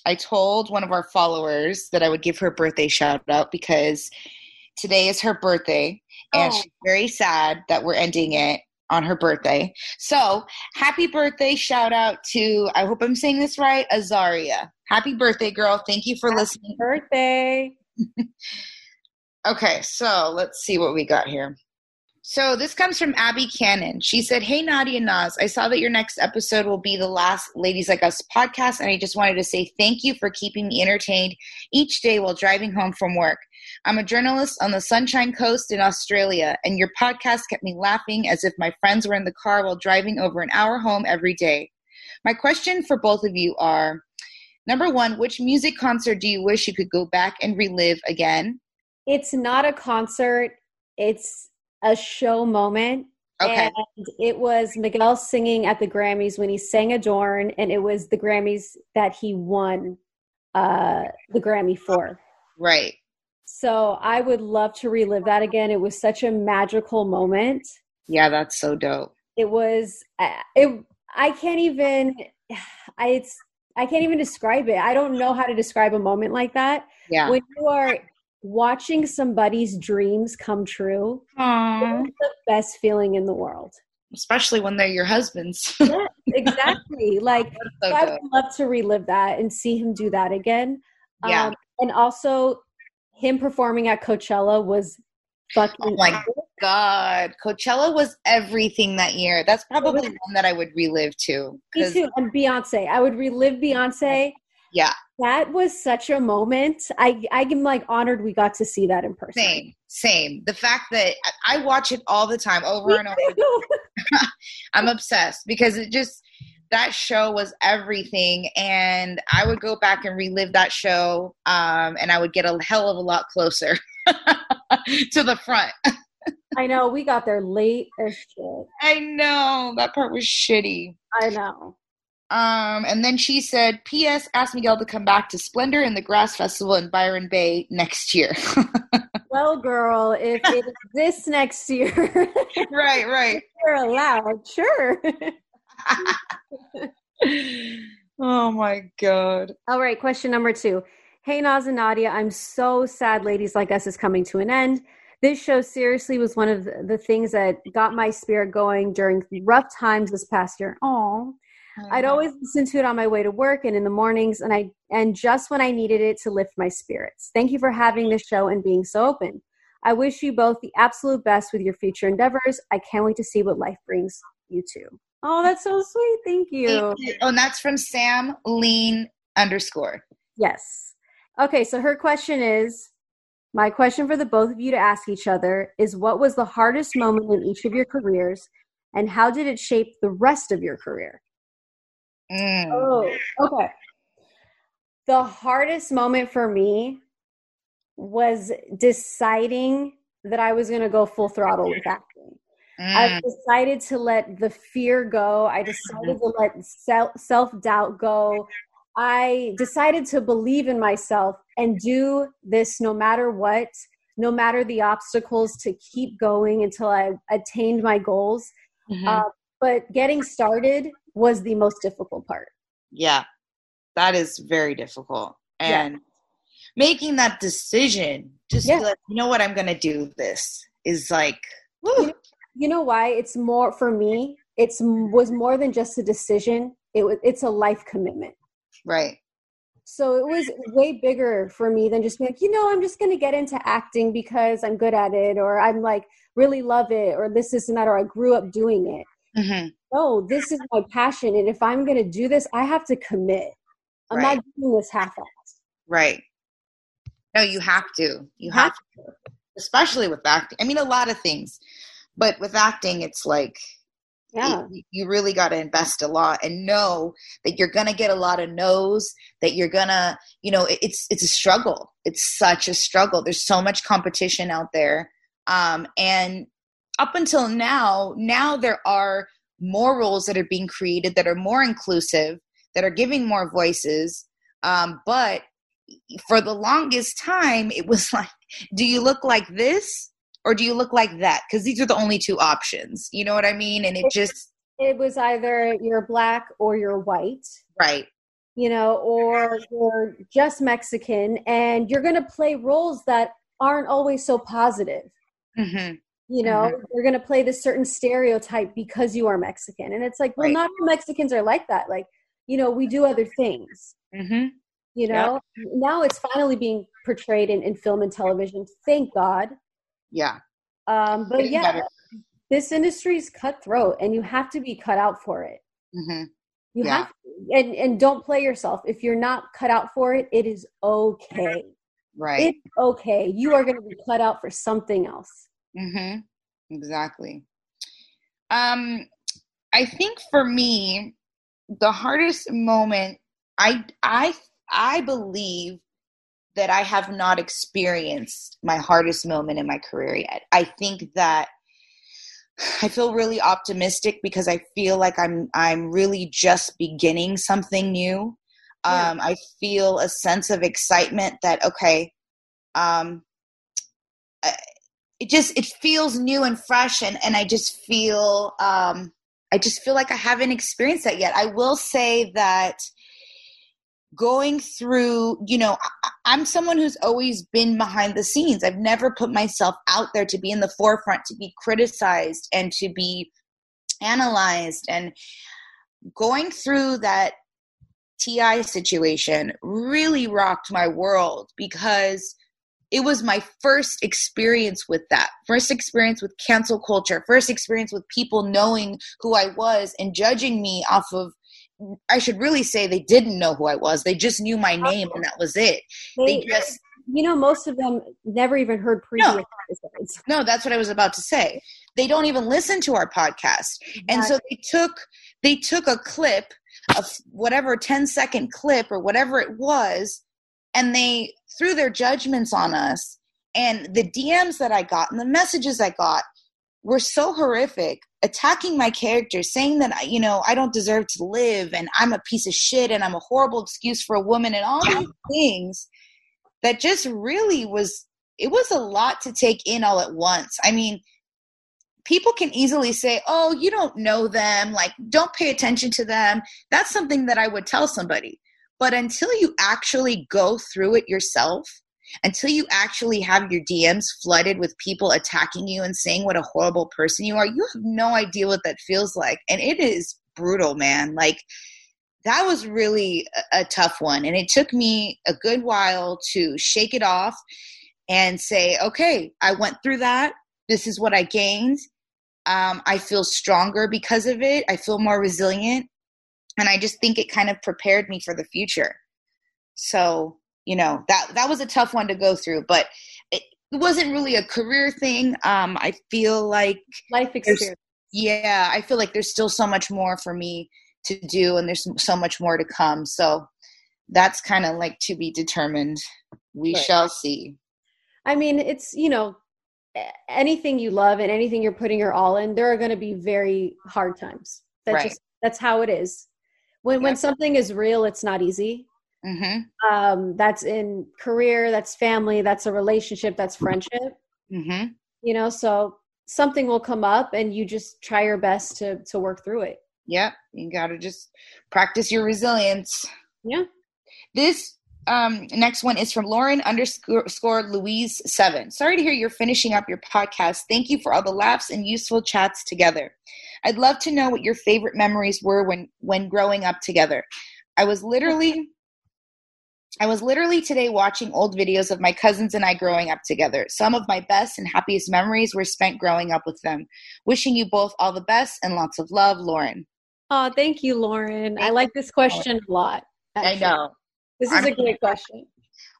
I told one of our followers that I would give her a birthday shout out because today is her birthday, and oh. she's very sad that we're ending it on her birthday. So happy birthday! Shout out to I hope I'm saying this right, Azaria. Happy birthday, girl. Thank you for Happy listening. Birthday. Okay, so let's see what we got here. So this comes from Abby Cannon. She said, Hey, Nadia and Nas, I saw that your next episode will be the last Ladies Like Us podcast, and I just wanted to say thank you for keeping me entertained each day while driving home from work. I'm a journalist on the Sunshine Coast in Australia, and your podcast kept me laughing as if my friends were in the car while driving over an hour home every day. My question for both of you are number one, which music concert do you wish you could go back and relive again? It's not a concert, it's a show moment. Okay. And it was Miguel singing at the Grammys when he sang Adorn, and it was the Grammys that he won uh, the Grammy for. Right. So I would love to relive that again. It was such a magical moment. Yeah, that's so dope. It was. It. I can't even. I. It's. I can't even describe it. I don't know how to describe a moment like that. Yeah. When you are watching somebody's dreams come true, Aww. it's the best feeling in the world. Especially when they're your husbands. Yeah, exactly. like so I would love to relive that and see him do that again. Yeah. Um, and also, him performing at Coachella was fucking. Oh my God. Coachella was everything that year. That's probably one that I would relive too. Me too. And Beyonce, I would relive Beyonce. Yeah. That was such a moment. I I'm like honored we got to see that in person. Same, same. The fact that I- I watch it all the time over Me and over. I'm obsessed because it just that show was everything and I would go back and relive that show um and I would get a hell of a lot closer to the front. I know we got there late as shit. I know that part was shitty. I know. Um, and then she said, P.S. Ask Miguel to come back to Splendor in the Grass Festival in Byron Bay next year. Well, girl, if it exists next year, right, right. you're allowed. Sure. Oh my God. All right, question number two. Hey, Naz and Nadia, I'm so sad Ladies Like Us is coming to an end. This show seriously was one of the, things that got my spirit going during rough times this past year. Oh, I'd always listen to it on my way to work and in the mornings, and I and just when I needed it to lift my spirits. Thank you for having this show and being so open. I wish you both the absolute best with your future endeavors. I can't wait to see what life brings you to. Oh, that's so sweet. Thank you. Oh, and that's from Sam Lean underscore. Yes. Okay, so her question is my question for the both of you to ask each other is what was the hardest moment in each of your careers and how did it shape the rest of your career? Mm. Oh, okay. The hardest moment for me was deciding that I was going to go full throttle with acting. I Mm. decided to let the fear go. I decided to let self doubt go. I decided to believe in myself and do this no matter what, no matter the obstacles, to keep going until I attained my goals. Mhm. Uh, but getting started was the most difficult part. yeah, that is very difficult. Yeah. And making that decision, just Yeah. like, you know what, I'm going to do this, is like, woo. You know why? It's more for me. It's was more than just a decision. It was. It's a life commitment. right. So it was way bigger for me than just being like, you know, I'm just going to get into acting because I'm good at it, or I'm like really love it, or this is and that, or I grew up doing it. hmm No, this is my passion, and if I'm going to do this, I have to commit. I'm Right. not doing this half-assed. Right. No, you have to. You have to. Especially with acting. I mean, a lot of things. But with acting, it's like, Yeah, you, you really got to invest a lot and know that you're going to get a lot of no's that you're going to you know it, it's it's a struggle. It's such a struggle. There's so much competition out there. Um, and up until now now there are more roles that are being created that are more inclusive that are giving more voices. Um, but for the longest time it was like do you look like this or do you look like that because these are the only two options you know what i mean and it just it was either you're black or you're white. right you know, or you're just Mexican and you're going to play roles that aren't always so positive. hmm You know, you're going to play this certain stereotype because you are Mexican. And it's like, well, Right. not all Mexicans are like that. Like, you know, we do other things. hmm You know, yep. now it's finally being portrayed in, in film and television. Thank God. Yeah. Um, but yeah, better. this industry is cutthroat, and you have to be cut out for it. Mm-hmm. You yeah. have to, and and don't play yourself. If you're not cut out for it, it is okay. Right. It's okay. You are going to be cut out for something else. Mm-hmm. Exactly. Um, I think for me, the hardest moment, I I I believe that I have not experienced my hardest moment in my career yet. I think that I feel really optimistic because I feel like I'm I'm really just beginning something new. Yeah. Um, I feel a sense of excitement that okay, um, it just it feels new and fresh, and and I just feel um, I just feel like I haven't experienced that yet. I will say that going through, you know, I, am someone who's always been behind the scenes. I've never put myself out there to be in the forefront, to be criticized and to be analyzed. And going through that TI situation really rocked my world because it was my first experience with that first experience with cancel culture first experience with people knowing who i was and judging me off of I should really say they didn't know who I was. They just knew my name and that was it. They, they just you know most of them never even heard previous no, episodes. No, that's what I was about to say. They don't even listen to our podcast. Exactly. And so they took they took a clip of whatever 10 second clip or whatever it was and they threw their judgments on us and the DMs that I got and the messages I got were so horrific attacking my character saying that you know i don't deserve to live and i'm a piece of shit and i'm a horrible excuse for a woman and all these things that just really was it was a lot to take in all at once. I mean people can easily say oh you don't know them like don't pay attention to them. That's something that i would tell somebody. But until you actually go through it yourself until you actually have your DMs flooded with people attacking you and saying what a horrible person you are, you have no idea what that feels like. And it is brutal, man. Like, that was really a, a tough one. And it took me a good while to shake it off and say, okay, I went through that. This is what I gained. Um, I feel stronger because of it. I feel more resilient. And I just think it kind of prepared me for the future. So you know that that was a tough one to go through but it, it wasn't really a career thing. Um i feel like life experience. Yeah i feel like there's still so much more for me to do and there's so much more to come. So that's kind of like to be determined. We right. shall see. I mean it's you know anything you love and anything you're putting your all in there are going to be very hard times. That's right. just that's how it is. When when something is real it's not easy Mm-hmm. Um, that's in career, that's family, that's a relationship, that's friendship. Mm-hmm. You know, so something will come up, and you just try your best to to work through it. Yep, you got to just practice your resilience. Yeah. This um, next one is from Lauren underscore Louise seven. Sorry to hear you're finishing up your podcast. Thank you for all the laughs and useful chats together. I'd love to know what your favorite memories were when when growing up together. I was literally I was literally today watching old videos of my cousins and I growing up together. Some of my best and happiest memories were spent growing up with them. Wishing you both all the best and lots of love, Lauren. Oh, thank you, Lauren. Thank I like this question a lot. Actually. I know. This is I'm, a great question.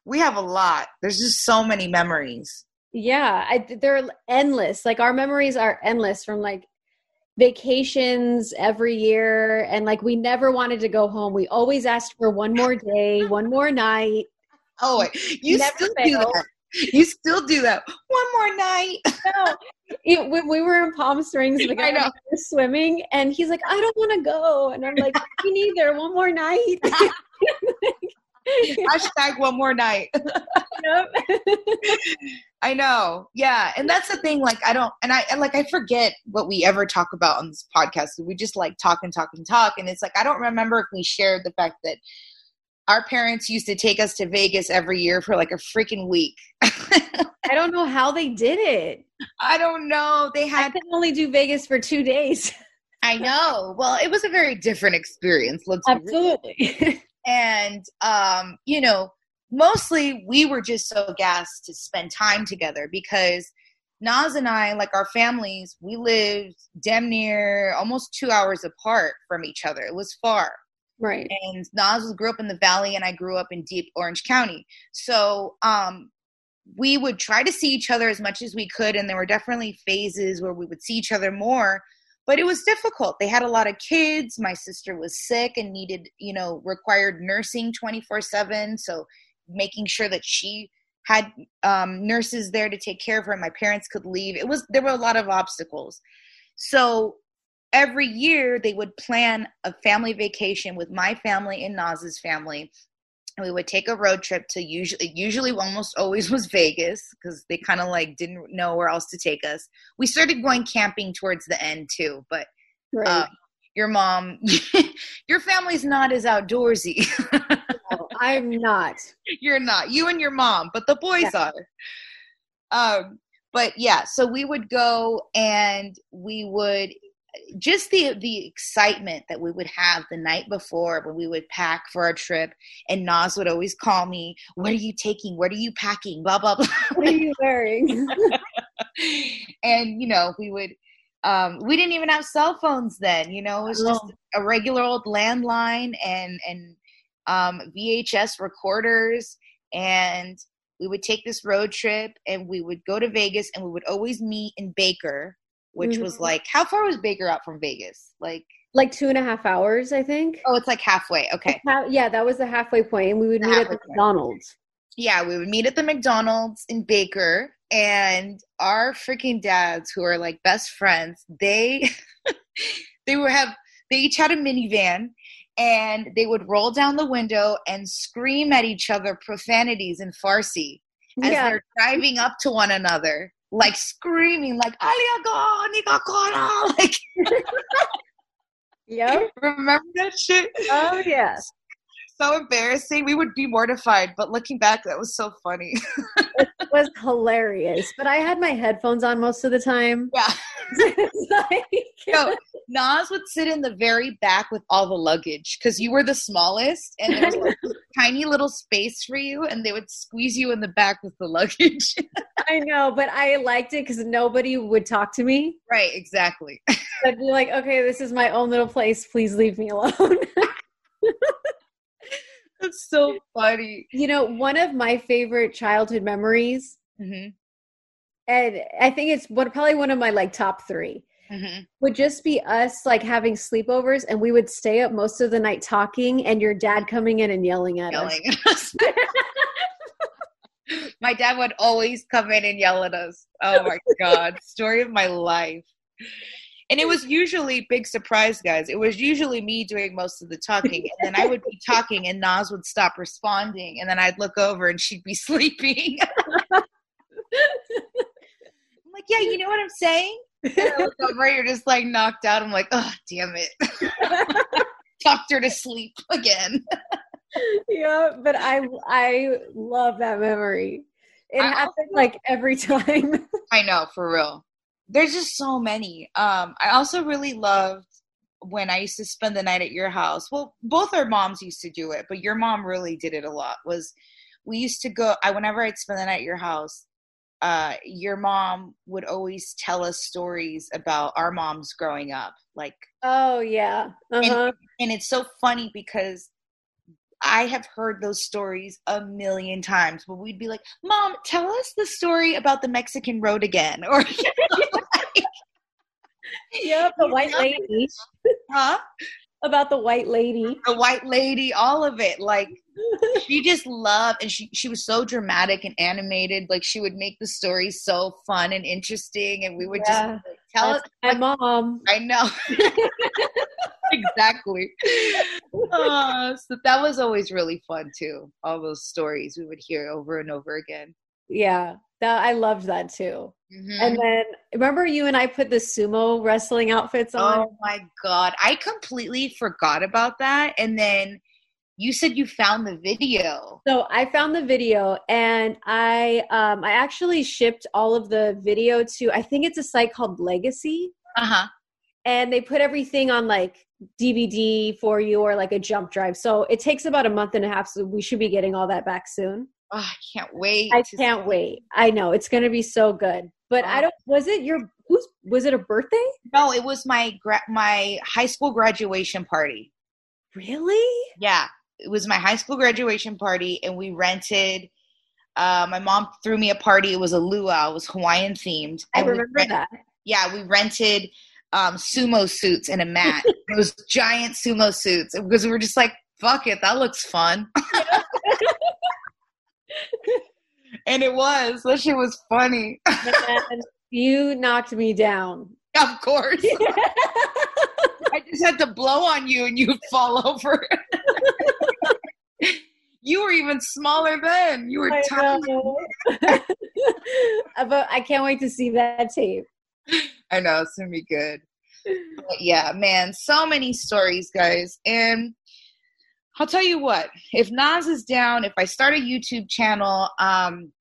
We have a lot. There's just so many memories. Yeah, I, they're endless. Like our memories are endless from like vacations every year. And like we never wanted to go home. We always asked for one more day one more night. Oh you never still failed. do that. You still do that. One more night. No. It, when we were in palm springs the guy was swimming and he's like i don't want to go. And i'm like me neither. One more night Hashtag one more night. I know. Yeah. And that's the thing. Like, I don't, and I, and like, I forget what we ever talk about on this podcast. We just like talk and talk and talk. And it's like, I don't remember if we shared the fact that our parents used to take us to Vegas every year for like a freaking week. I don't know how they did it. I don't know. They had I could only do Vegas for two days. I know. Well, it was a very different experience. Let's absolutely. And um, you know, mostly we were just so gassed to spend time together because Nas and I, like our families, we lived damn near almost two hours apart from each other. It was far. Right. And Nas grew up in the valley and I grew up in deep Orange County. So um we would try to see each other as much as we could and there were definitely phases where we would see each other more but it was difficult. They had a lot of kids. My sister was sick and needed you know required nursing 24 7 so making sure that she had um, nurses there to take care of her and my parents could leave. It was there were a lot of obstacles. So every year they would plan a family vacation with my family and Nas's family and we would take a road trip to usually usually almost always was Vegas because they kind of like didn't know where else to take us. We started going camping towards the end too, but right. uh, your mom, your family's not as outdoorsy. no, I'm not. You're not. You and your mom, but the boys yeah. are. Um, but yeah, so we would go and we would just the the excitement that we would have the night before when we would pack for our trip and Nas would always call me, What are you taking? What are you packing? Blah blah blah. What are you wearing? and you know, we would um, we didn't even have cell phones then, you know, it was just a regular old landline and and um, VHS recorders and we would take this road trip and we would go to Vegas and we would always meet in Baker which mm-hmm. was like how far was Baker out from Vegas? Like like two and a half hours, I think. Oh, it's like halfway. Okay. yeah, that was the halfway point, and we would the meet at the McDonald's. Yeah, we would meet at the McDonald's in Baker, and our freaking dads, who are like best friends, they they would have they each had a minivan, and they would roll down the window and scream at each other profanities in Farsi as yeah. they're driving up to one another like screaming like Aliago, Nikakora like Yep. Remember that shit? Oh yes. So embarrassing. We would be mortified, but looking back, that was so funny. it was hilarious. But I had my headphones on most of the time. Yeah. like, Nas would sit in the very back with all the luggage because you were the smallest and there was like tiny little space for you and they would squeeze you in the back with the luggage. I know, but I liked it because nobody would talk to me. Right, exactly. I'd be like, okay, this is my own little place. Please leave me alone. That's so funny. You know, one of my favorite childhood memories, mm-hmm. and I think it's what probably one of my like top 3 mm-hmm. would just be us like having sleepovers, and we would stay up most of the night talking, and your dad coming in and yelling at yelling us. At us. my dad would always come in and yell at us. Oh my god, story of my life. And it was usually big surprise, guys. It was usually me doing most of the talking, and then I would be talking, and Nas would stop responding, and then I'd look over, and she'd be sleeping. I'm like, yeah, you know what I'm saying? And I look over, you're just like knocked out. I'm like, oh, damn it. Talked her to sleep again. yeah, but I I love that memory. It I happens also, like every time. I know, for real there's just so many. Um, I also really loved when I used to spend the night at your house. Well, both our moms used to do it, but your mom really did it a lot. Was we used to go. I whenever I'd spend the night at your house, uh, your mom would always tell us stories about our moms growing up. Like, oh yeah, uh-huh. and, and it's so funny because I have heard those stories a million times, but we'd be like, Mom, tell us the story about the Mexican road again. Or like, Yep, the white lady. Huh? About the white lady. The white lady, all of it. Like she just loved and she she was so dramatic and animated. Like she would make the story so fun and interesting and we would yeah, just like, tell us my like, mom. I know. exactly. Uh, so that was always really fun too. All those stories we would hear over and over again. Yeah, that I loved that too. Mm-hmm. And then remember you and I put the sumo wrestling outfits on. Oh my god, I completely forgot about that. And then you said you found the video. So I found the video, and I um, I actually shipped all of the video to I think it's a site called Legacy. Uh huh. And they put everything on like DVD for you or like a jump drive. So it takes about a month and a half. So we should be getting all that back soon. Oh, I can't wait. I can't wait. I know it's going to be so good. But I don't. Was it your? Who's? Was it a birthday? No, it was my gra- my high school graduation party. Really? Yeah, it was my high school graduation party, and we rented. Uh, my mom threw me a party. It was a luau. It was Hawaiian themed. I remember that. Yeah, we rented um, sumo suits and a mat. it was giant sumo suits because we were just like, "Fuck it, that looks fun." and it was. That shit was funny. You knocked me down. Of course. I just had to blow on you and you'd fall over. you were even smaller then. You were tiny. but I can't wait to see that tape. I know it's gonna be good. But yeah, man, so many stories, guys. And I'll tell you what, if Nas is down, if I start a YouTube channel, um,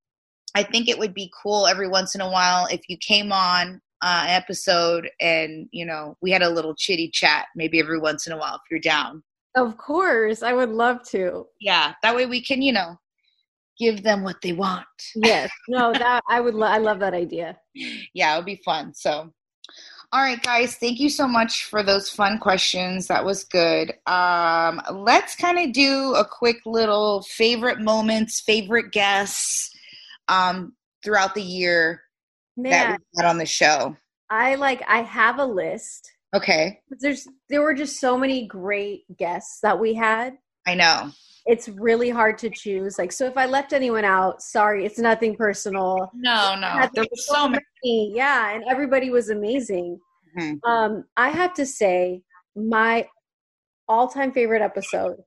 I think it would be cool every once in a while if you came on uh, an episode and, you know, we had a little chitty chat maybe every once in a while if you're down. Of course, I would love to. Yeah, that way we can, you know, give them what they want. Yes. No, that I would lo- I love that idea. Yeah, it would be fun. So all right, guys, thank you so much for those fun questions. That was good. Um, let's kind of do a quick little favorite moments, favorite guests um, throughout the year Man, that we had on the show. I like I have a list. Okay. There's there were just so many great guests that we had. I know. It's really hard to choose. Like so if I left anyone out, sorry, it's nothing personal. No, no. There were so many. Yeah, and everybody was amazing. Mm-hmm. Um, I have to say, my all-time favorite episode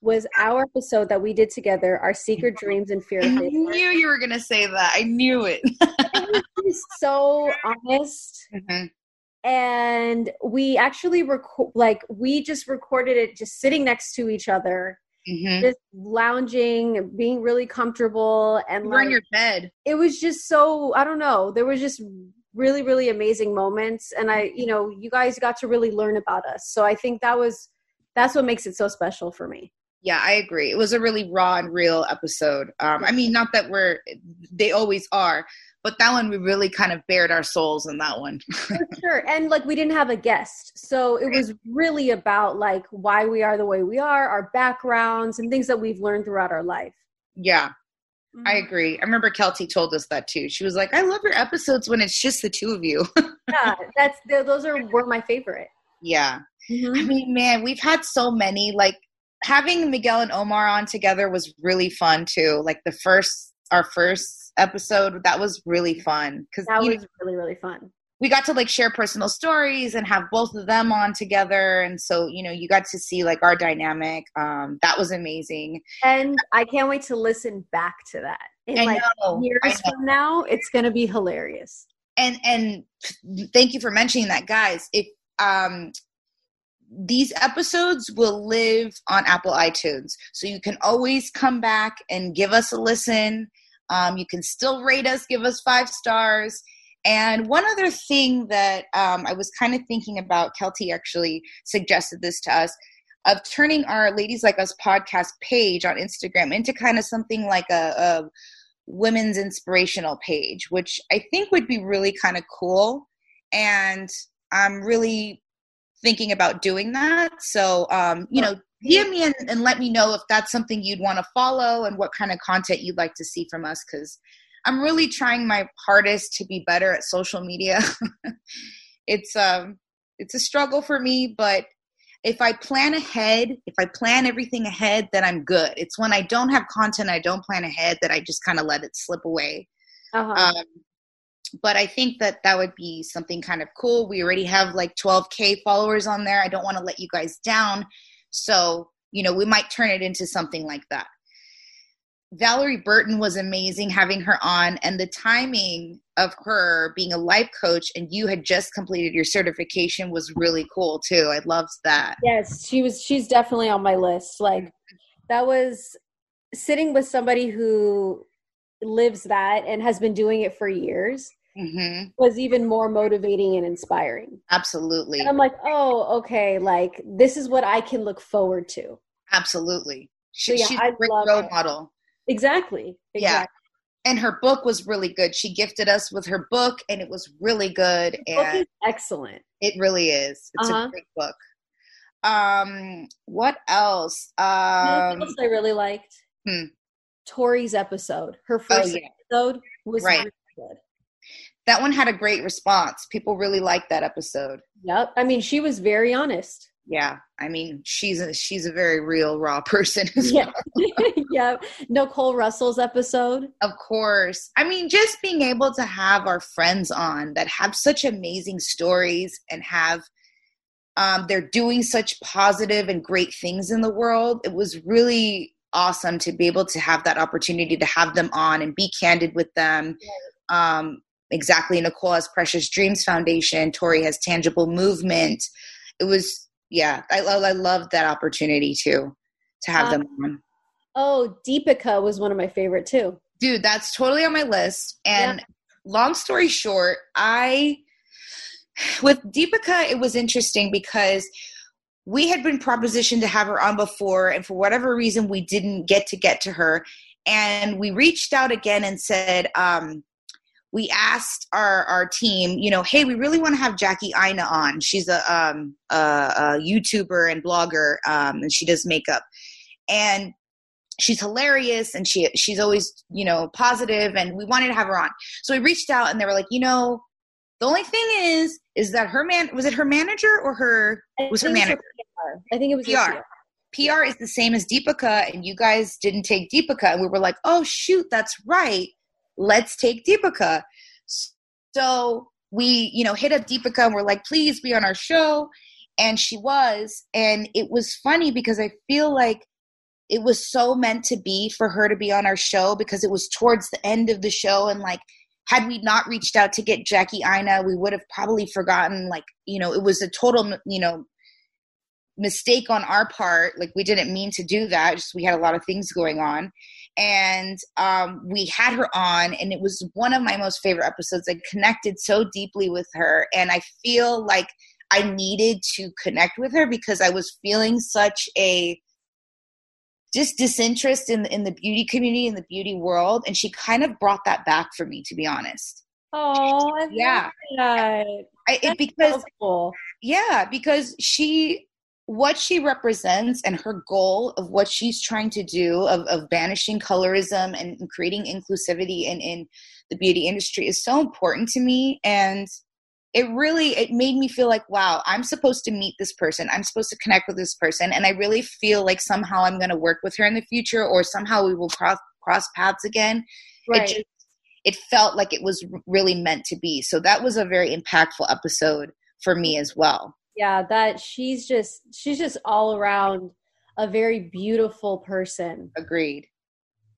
was our episode that we did together, our secret dreams and fear. I knew you were gonna say that. I knew it. it was so honest. Mm-hmm. And we actually record like we just recorded it just sitting next to each other. Mm-hmm. Just lounging, being really comfortable, and like, in your bed. It was just so I don't know. There was just really really amazing moments and i you know you guys got to really learn about us so i think that was that's what makes it so special for me yeah i agree it was a really raw and real episode um, i mean not that we're they always are but that one we really kind of bared our souls in that one for sure and like we didn't have a guest so it was really about like why we are the way we are our backgrounds and things that we've learned throughout our life yeah Mm-hmm. I agree. I remember Keltie told us that too. She was like, "I love your episodes when it's just the two of you." yeah, that's those are were my favorite. Yeah, mm-hmm. I mean, man, we've had so many. Like having Miguel and Omar on together was really fun too. Like the first, our first episode, that was really fun because that was know, really really fun. We got to like share personal stories and have both of them on together and so you know you got to see like our dynamic um that was amazing. And i can't wait to listen back to that. In I like know, years from now it's going to be hilarious. And and thank you for mentioning that guys. If um these episodes will live on apple itunes so you can always come back and give us a listen um, you can still rate us give us five stars and one other thing that um, I was kind of thinking about, Keltie actually suggested this to us, of turning our Ladies Like Us podcast page on Instagram into kind of something like a, a women's inspirational page, which I think would be really kind of cool. And I'm really thinking about doing that. So, um, you know, DM me and, and let me know if that's something you'd want to follow and what kind of content you'd like to see from us because I'm really trying my hardest to be better at social media. it's um it's a struggle for me, but if I plan ahead, if I plan everything ahead, then I'm good. It's when I don't have content, I don't plan ahead, that I just kind of let it slip away. Uh-huh. Um, but I think that that would be something kind of cool. We already have like 12k followers on there. I don't want to let you guys down, so you know we might turn it into something like that. Valerie Burton was amazing having her on, and the timing of her being a life coach and you had just completed your certification was really cool too. I loved that. Yes, she was. She's definitely on my list. Like that was sitting with somebody who lives that and has been doing it for years. Mm-hmm. was even more motivating and inspiring. Absolutely. And I'm like, oh, okay, like this is what I can look forward to. Absolutely. She, so yeah, she's a great role her. model. Exactly. exactly. Yeah. And her book was really good. She gifted us with her book, and it was really good. And excellent. It really is. It's uh-huh. a great book. Um, what else? Um, what else I really liked? Hmm. Tori's episode. Her oh, first oh, yeah. episode was right. really good. That one had a great response. People really liked that episode. Yep. I mean, she was very honest. Yeah. I mean, she's a she's a very real, raw person as yeah. well. yeah. Nicole Russell's episode. Of course. I mean, just being able to have our friends on that have such amazing stories and have um, they're doing such positive and great things in the world. It was really awesome to be able to have that opportunity to have them on and be candid with them. Um, exactly. Nicole has Precious Dreams Foundation. Tori has Tangible Movement. It was, yeah, I, I loved that opportunity too, to have um, them on. Oh, Deepika was one of my favorite too. Dude, that's totally on my list. And yeah. long story short, I with Deepika, it was interesting because we had been propositioned to have her on before, and for whatever reason, we didn't get to get to her. And we reached out again and said, um, we asked our our team, you know, hey, we really want to have Jackie Aina on. She's a um a, a YouTuber and blogger, um, and she does makeup, and she's hilarious and she she's always you know positive, and we wanted to have her on. So we reached out, and they were like, you know, the only thing is, is that her man was it her manager or her was her manager? I think it was PR. PR is the same as Deepika, and you guys didn't take Deepika, and we were like, oh shoot, that's right. Let's take Deepika. So we, you know, hit up Deepika and we're like, please be on our show. And she was. And it was funny because I feel like it was so meant to be for her to be on our show because it was towards the end of the show and like had we not reached out to get Jackie Aina, we would have probably forgotten. Like, you know, it was a total, you know, mistake on our part. Like, we didn't mean to do that. Just we had a lot of things going on, and um, we had her on, and it was one of my most favorite episodes. I connected so deeply with her, and I feel like I needed to connect with her because I was feeling such a just disinterest in in the beauty community in the beauty world and she kind of brought that back for me to be honest oh yeah I, it, because so cool. yeah because she what she represents and her goal of what she's trying to do of, of banishing colorism and creating inclusivity in, in the beauty industry is so important to me. And it really it made me feel like wow i'm supposed to meet this person. I'm supposed to connect with this person. And i really feel like somehow i'm going to work with her in the future or somehow we will cross cross paths again. Right. it just it felt like it was really meant to be. So that was a very impactful episode for me as well yeah that she's just she's just all around a very beautiful person agreed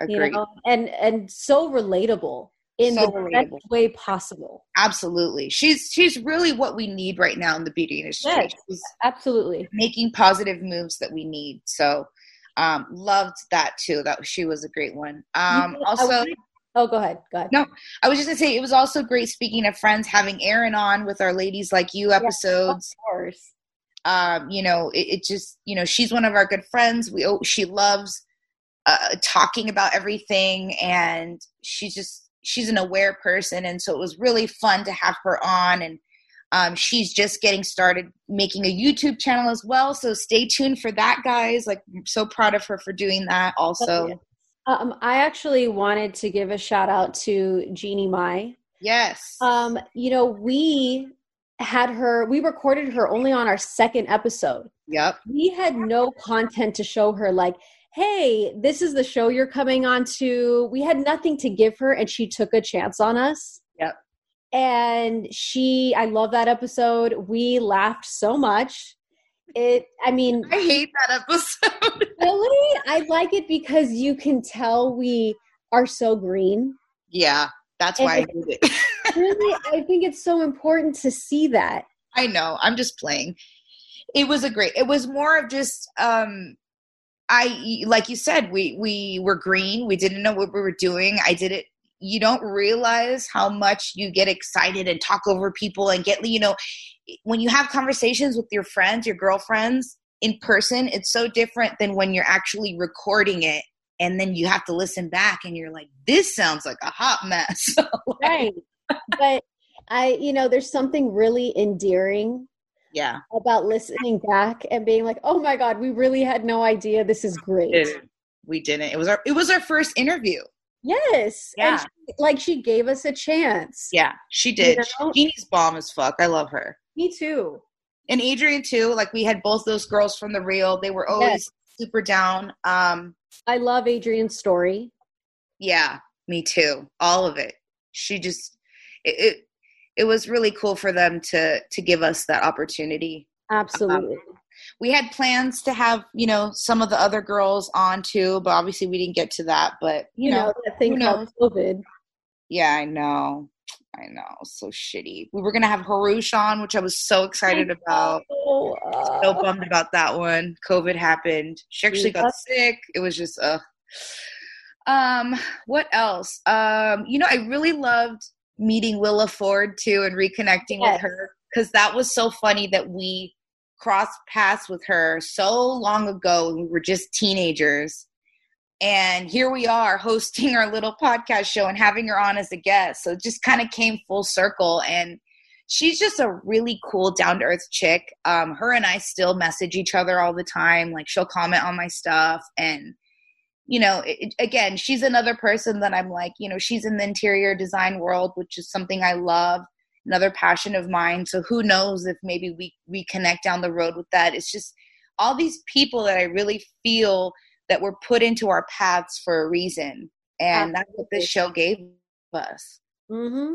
agreed you know? and and so relatable in so the relatable. best way possible. Absolutely. She's she's really what we need right now in the beauty industry. Yes, she's absolutely. Making positive moves that we need. So um loved that too. That she was a great one. Um also Oh, go ahead. Go ahead. No, I was just gonna say it was also great. Speaking of friends, having Erin on with our ladies like you episodes. of course. Um, you know, it, it, just you know she's one of our good friends. We oh, she loves uh, talking about everything, and she's just she's an aware person and so it was really fun to have her on and um, she's just getting started making a youtube channel as well so stay tuned for that guys like I'm so proud of her for doing that also um, i actually wanted to give a shout out to jeannie mai yes um, you know we had her we recorded her only on our second episode yep we had no content to show her like hey, this is the show you're coming on to. We had nothing to give her, and she took a chance on us. Yep. And she, I love that episode. We laughed so much. It, I mean, I hate that episode. really? I like it because you can tell we are so green. Yeah, that's and why I hate it. really, I think it's so important to see that. I know. I'm just playing. It was a great. It was more of just um I like you said, we we were green. We didn't know what we were doing. I did it, you don't realize how much you get excited and talk over people and get you know when you have conversations with your friends your girlfriends in person it's so different than when you're actually recording it and then you have to listen back and you're like this sounds like a hot mess. Right. But i you know there's something really endearing yeah. about listening back and being like oh my god we really had no idea this is great. we didn't, we didn't. it was our it was our first interview. Yes. Yeah. she, like she gave us a chance. Yeah she did. You know? jeannie's bomb as fuck. I love her. Me too and adrian too like we had both those girls from the real. They were always Yes. super down. Um i love adrian's story. Yeah me too. All of it. She just it, it it was really cool for them to to give us that opportunity. Absolutely. We had plans to have you know some of the other girls on too but obviously we didn't get to that but you, you know, know that thing called covid. Yeah i know i know so shitty. We were gonna have harush on which i was so excited about. uh, so bummed about that one. Covid happened. She actually got sick. It was just uh um what else? Um you know i really loved meeting willa ford too and reconnecting Yes. with her because that was so funny that we crossed paths with her so long ago when we were just teenagers and here we are hosting our little podcast show and having her on as a guest. So it just kind of came full circle. And she's just a really cool down to earth chick. Um her and i still message each other all the time. Like she'll comment on my stuff. And you know it, again she's another person that i'm like you know she's in the interior design world which is something i love another passion of mine. So who knows if maybe we we connect down the road with that. It's just all these people that i really feel that were put into our paths for a reason. And that's what this show gave us. Mm-hmm.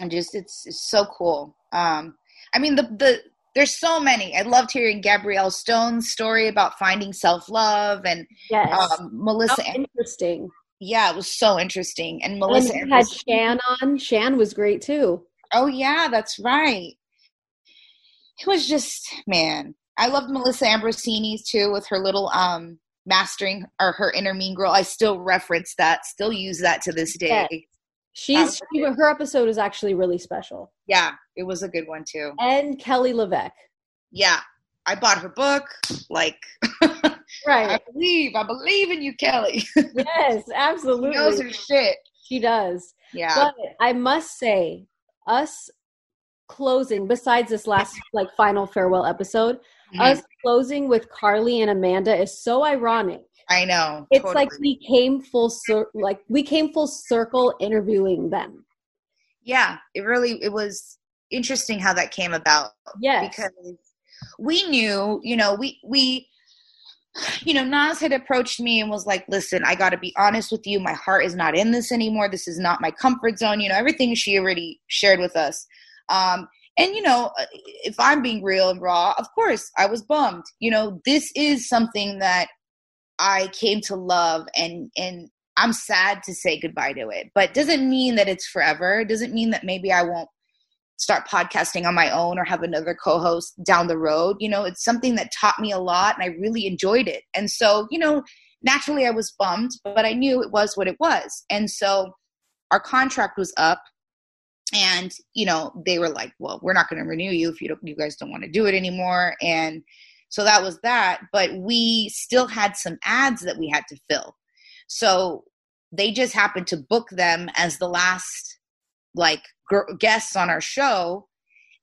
and just it's, it's so cool. Um i mean the the there's so many. I loved hearing gabrielle stone's story about finding self-love and yes. um melissa How interesting. yeah it was so interesting. And and melissa you had shan on. Shan was great too. Oh yeah that's right. It was just man i loved melissa ambrosini's too with her little um mastering or her inner mean girl i still reference that still use that to this day. She's she, her episode is actually really special. Yeah it was a good one too. And kelly LeVeque. Yeah i bought her book like right? i believe i believe in you kelly. Yes she knows absolutely. her shit. She does. Yeah. But i must say us closing besides this last like final farewell episode Mhm. us closing with carly and amanda is so ironic i know it's totally. like we came full cir- like we came full circle interviewing them yeah it really it was interesting how that came about yes because we knew, you know, we we you know, Nas had approached me and was like, "Listen, I got to be honest with you. My heart is not in this anymore. This is not my comfort zone." You know, everything she already shared with us. Um and you know, uh, if I'm being real and raw, of course, I was bummed. You know, this is something that I came to love and and I'm sad to say goodbye to it. But doesn't mean that it's forever. Doesn't mean that maybe I won't start podcasting on my own or have another co-host down the road you know it's something that taught me a lot and i really enjoyed it and so you know naturally i was bummed but i knew it was what it was and so our contract was up and you know they were like well we're not going to renew you if you don't you guys don't want to do it anymore. And so that was that but we still had some ads that we had to fill. So they just happened to book them as the last like gr- guests on our show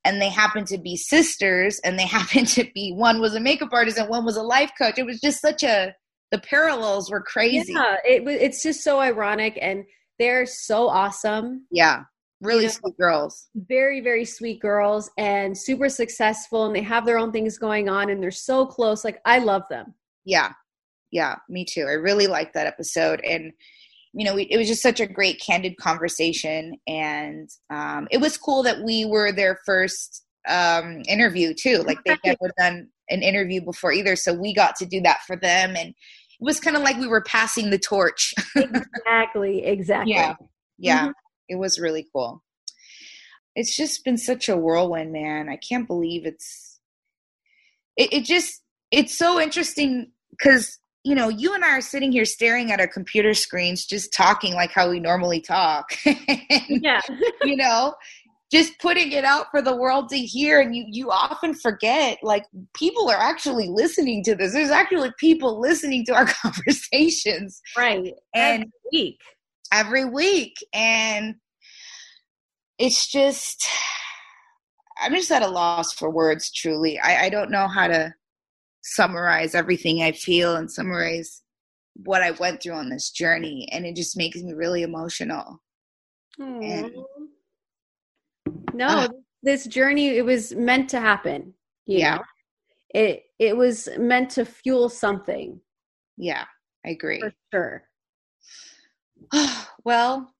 and they happened to be sisters and they happened to be one was a makeup artist and one was a life coach. It was just such a the parallels were crazy. Yeah it, it's just so ironic and they're so awesome. Yeah, really You know- sweet girls. very very sweet girls and super successful and they have their own things going on and they're so close. Like i love them. Yeah. Yeah me too. I really liked that episode and you know we, it was just such a great candid conversation and um, it was cool that we were their first um, interview too. Like they've never done an interview before either so we got to do that for them and it was kind of like we were passing the torch. Exactly exactly. Yeah. Yeah. Mhm. It was really cool it's just been such a whirlwind man i can't believe it's it, it just it's so interesting because you know, you and I are sitting here staring at our computer screens, just talking like how we normally talk. and, yeah. you know, just putting it out for the world to hear. And you, you often forget, like, people are actually listening to this. There's actually people listening to our conversations. Right. And every week. Every week. And it's just, I'm just at a loss for words, truly. I, I don't know how to summarize everything I feel and summarize what I went through on this journey. And it just makes me really emotional. And, no, uh, this journey, it was meant to happen. yeah. Know? It it was meant to fuel something. Yeah, I agree. For sure. well,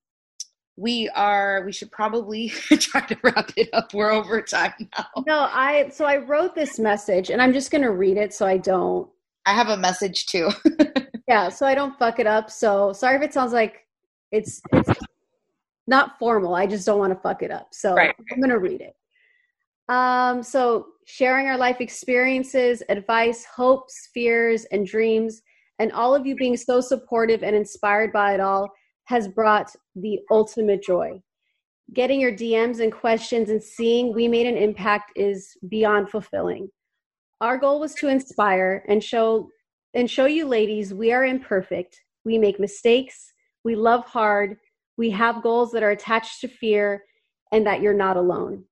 we are we should probably try to wrap it up. We're over time now. No i so i wrote this message and i'm just going to read it so i don't i have a message too. Yeah so i don't fuck it up. So sorry if it sounds like it's it's not formal. I just don't want to fuck it up. So right. i'm going to read it. Um so sharing our life experiences advice hopes fears and dreams and all of you being so supportive and inspired by it all has brought the ultimate joy. Getting your DMs and questions and seeing we made an impact is beyond fulfilling. Our goal was to inspire and show and show you ladies we are imperfect. We make mistakes, we love hard, we have goals that are attached to fear and that you're not alone.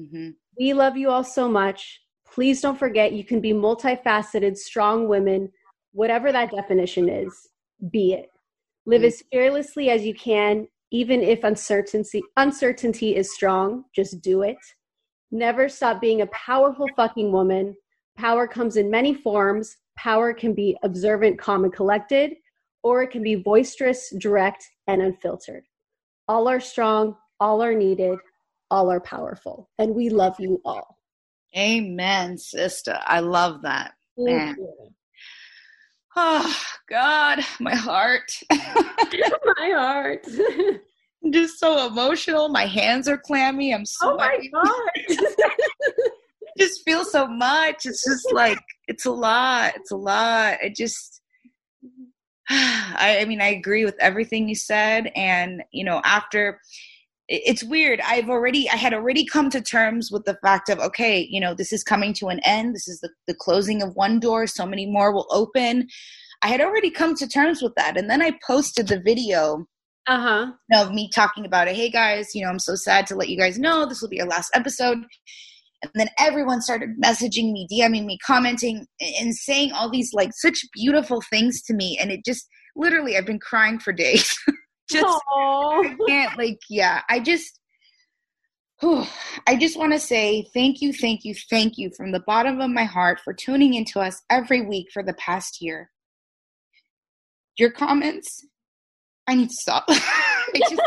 Mm-hmm. We love you all so much. Please don't forget you can be multifaceted, strong women, whatever that definition is. Be it. Live mm. as fearlessly as you can, even if uncertainty uncertainty is strong. Just do it. Never stop being a powerful fucking woman. Power comes in many forms. Power can be observant, calm, and collected, or it can be boisterous, direct, and unfiltered. All are strong, all are needed, all are powerful. And we love you all. Amen, sister. I love that. Man. Oh God, my heart. my heart. I'm just so emotional. My hands are clammy. I'm so Oh my God. just feel so much. It's just like it's a lot. It's a lot. It just I, I mean, I agree with everything you said. And, you know, after it's weird. I've already, I had already come to terms with the fact of, okay, you know, this is coming to an end. This is the, the closing of one door. So many more will open. I had already come to terms with that. And then I posted the video uh-huh. of me talking about it. Hey guys, you know, I'm so sad to let you guys know this will be our last episode. And then everyone started messaging me, DMing me, commenting, and saying all these like such beautiful things to me. And it just literally, I've been crying for days. just Aww. I can't like yeah i just whew, i just want to say thank you thank you thank you from the bottom of my heart for tuning into us every week for the past year your comments i need to stop just,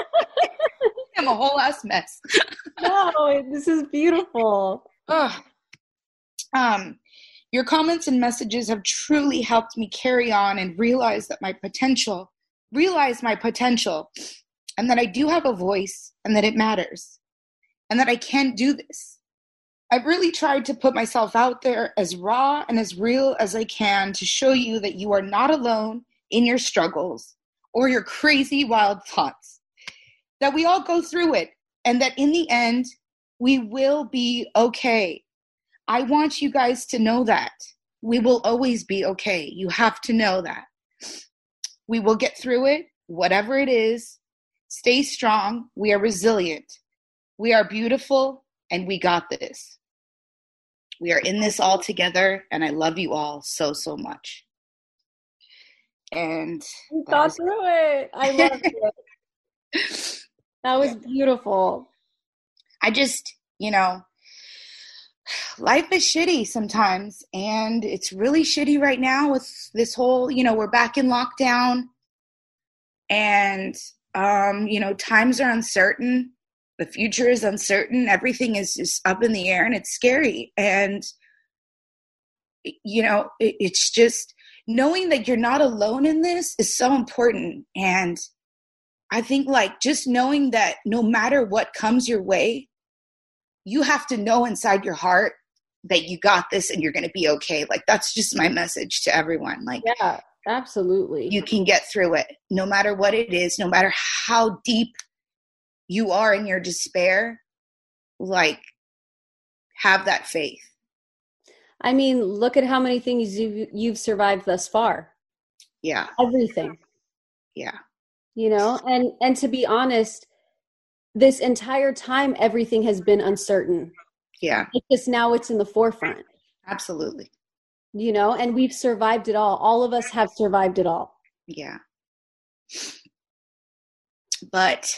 i'm a whole ass mess no this is beautiful Ugh. um your comments and messages have truly helped me carry on and realize that my potential realize my potential and that I do have a voice and that it matters and that I can do this. I've really tried to put myself out there as raw and as real as I can to show you that you are not alone in your struggles or your crazy wild thoughts. That we all go through it and that in the end, we will be okay. I want you guys to know that. We will always be okay. You have to know that. We will get through it, whatever it is. Stay strong. We are resilient. We are beautiful, and we got this. We are in this all together, and I love you all so, so much. And you thought through it. I love it. That was beautiful. I just, you know, life is shitty sometimes and it's really shitty right now with this whole you know we're back in lockdown. And um you know times are uncertain. The future is uncertain. Everything is just up in the air and it's scary. And you know it, it's just knowing that you're not alone in this is so important. And i think like just knowing that no matter what comes your way you have to know inside your heart that you got this and you're going to be okay. Like that's just my message to everyone. Like yeah. Absolutely. You can get through it no matter what it is, no matter how deep you are in your despair. Like, have that faith. I mean, look at how many things you've, you've survived thus far. Yeah. Everything. Yeah. You know, and and to be honest, this entire time everything has been uncertain. Yeah. It's just now it's in the forefront. Absolutely. You know, and we've survived it all. All of us have survived it all. Yeah. But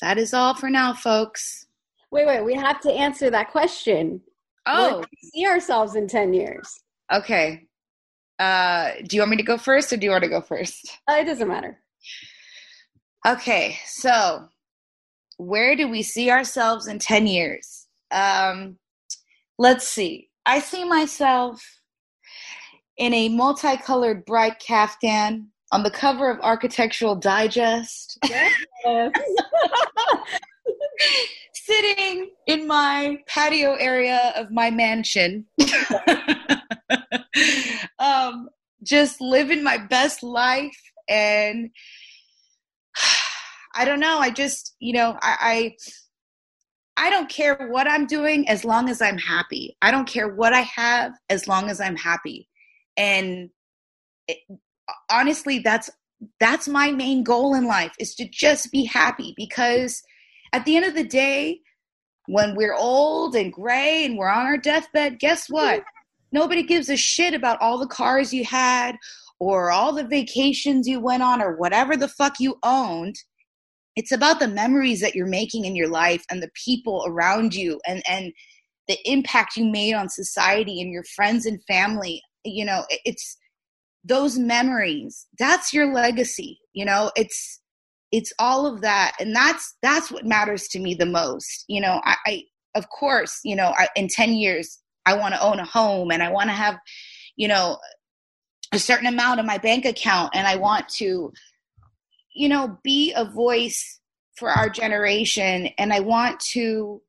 that is all for now, folks. Wait, wait, we have to answer that question. Oh, we see ourselves in 10 years? okay. Uh, do you want me to go first or do you want to go first? Uh, it doesn't matter. Okay, so where do we see ourselves in 10 years? Um, let's see. I see myself in a multicolored bright caftan on the cover of Architectural Digest, sitting in my patio area of my mansion. um, just living my best life and I don't know. I just, you know, I, I, I don't care what I'm doing as long as I'm happy. I don't care what I have as long as I'm happy. And it, honestly, that's that's my main goal in life is to just be happy because at the end of the day, when we're old and gray and we're on our deathbed, guess what? Nobody gives a shit about all the cars you had or all the vacations you went on or whatever the fuck you owned it's about the memories that you're making in your life and the people around you and and the impact you made on society and your friends and family. You know it's those memories that's your legacy you know? It's it's all of that. And that's that's what matters to me the most. You know i, I of course you know I, in 10 years i want to own a home and i want to have you know a certain amount in my bank account and i want to you know, be a voice for our generation. And I want to,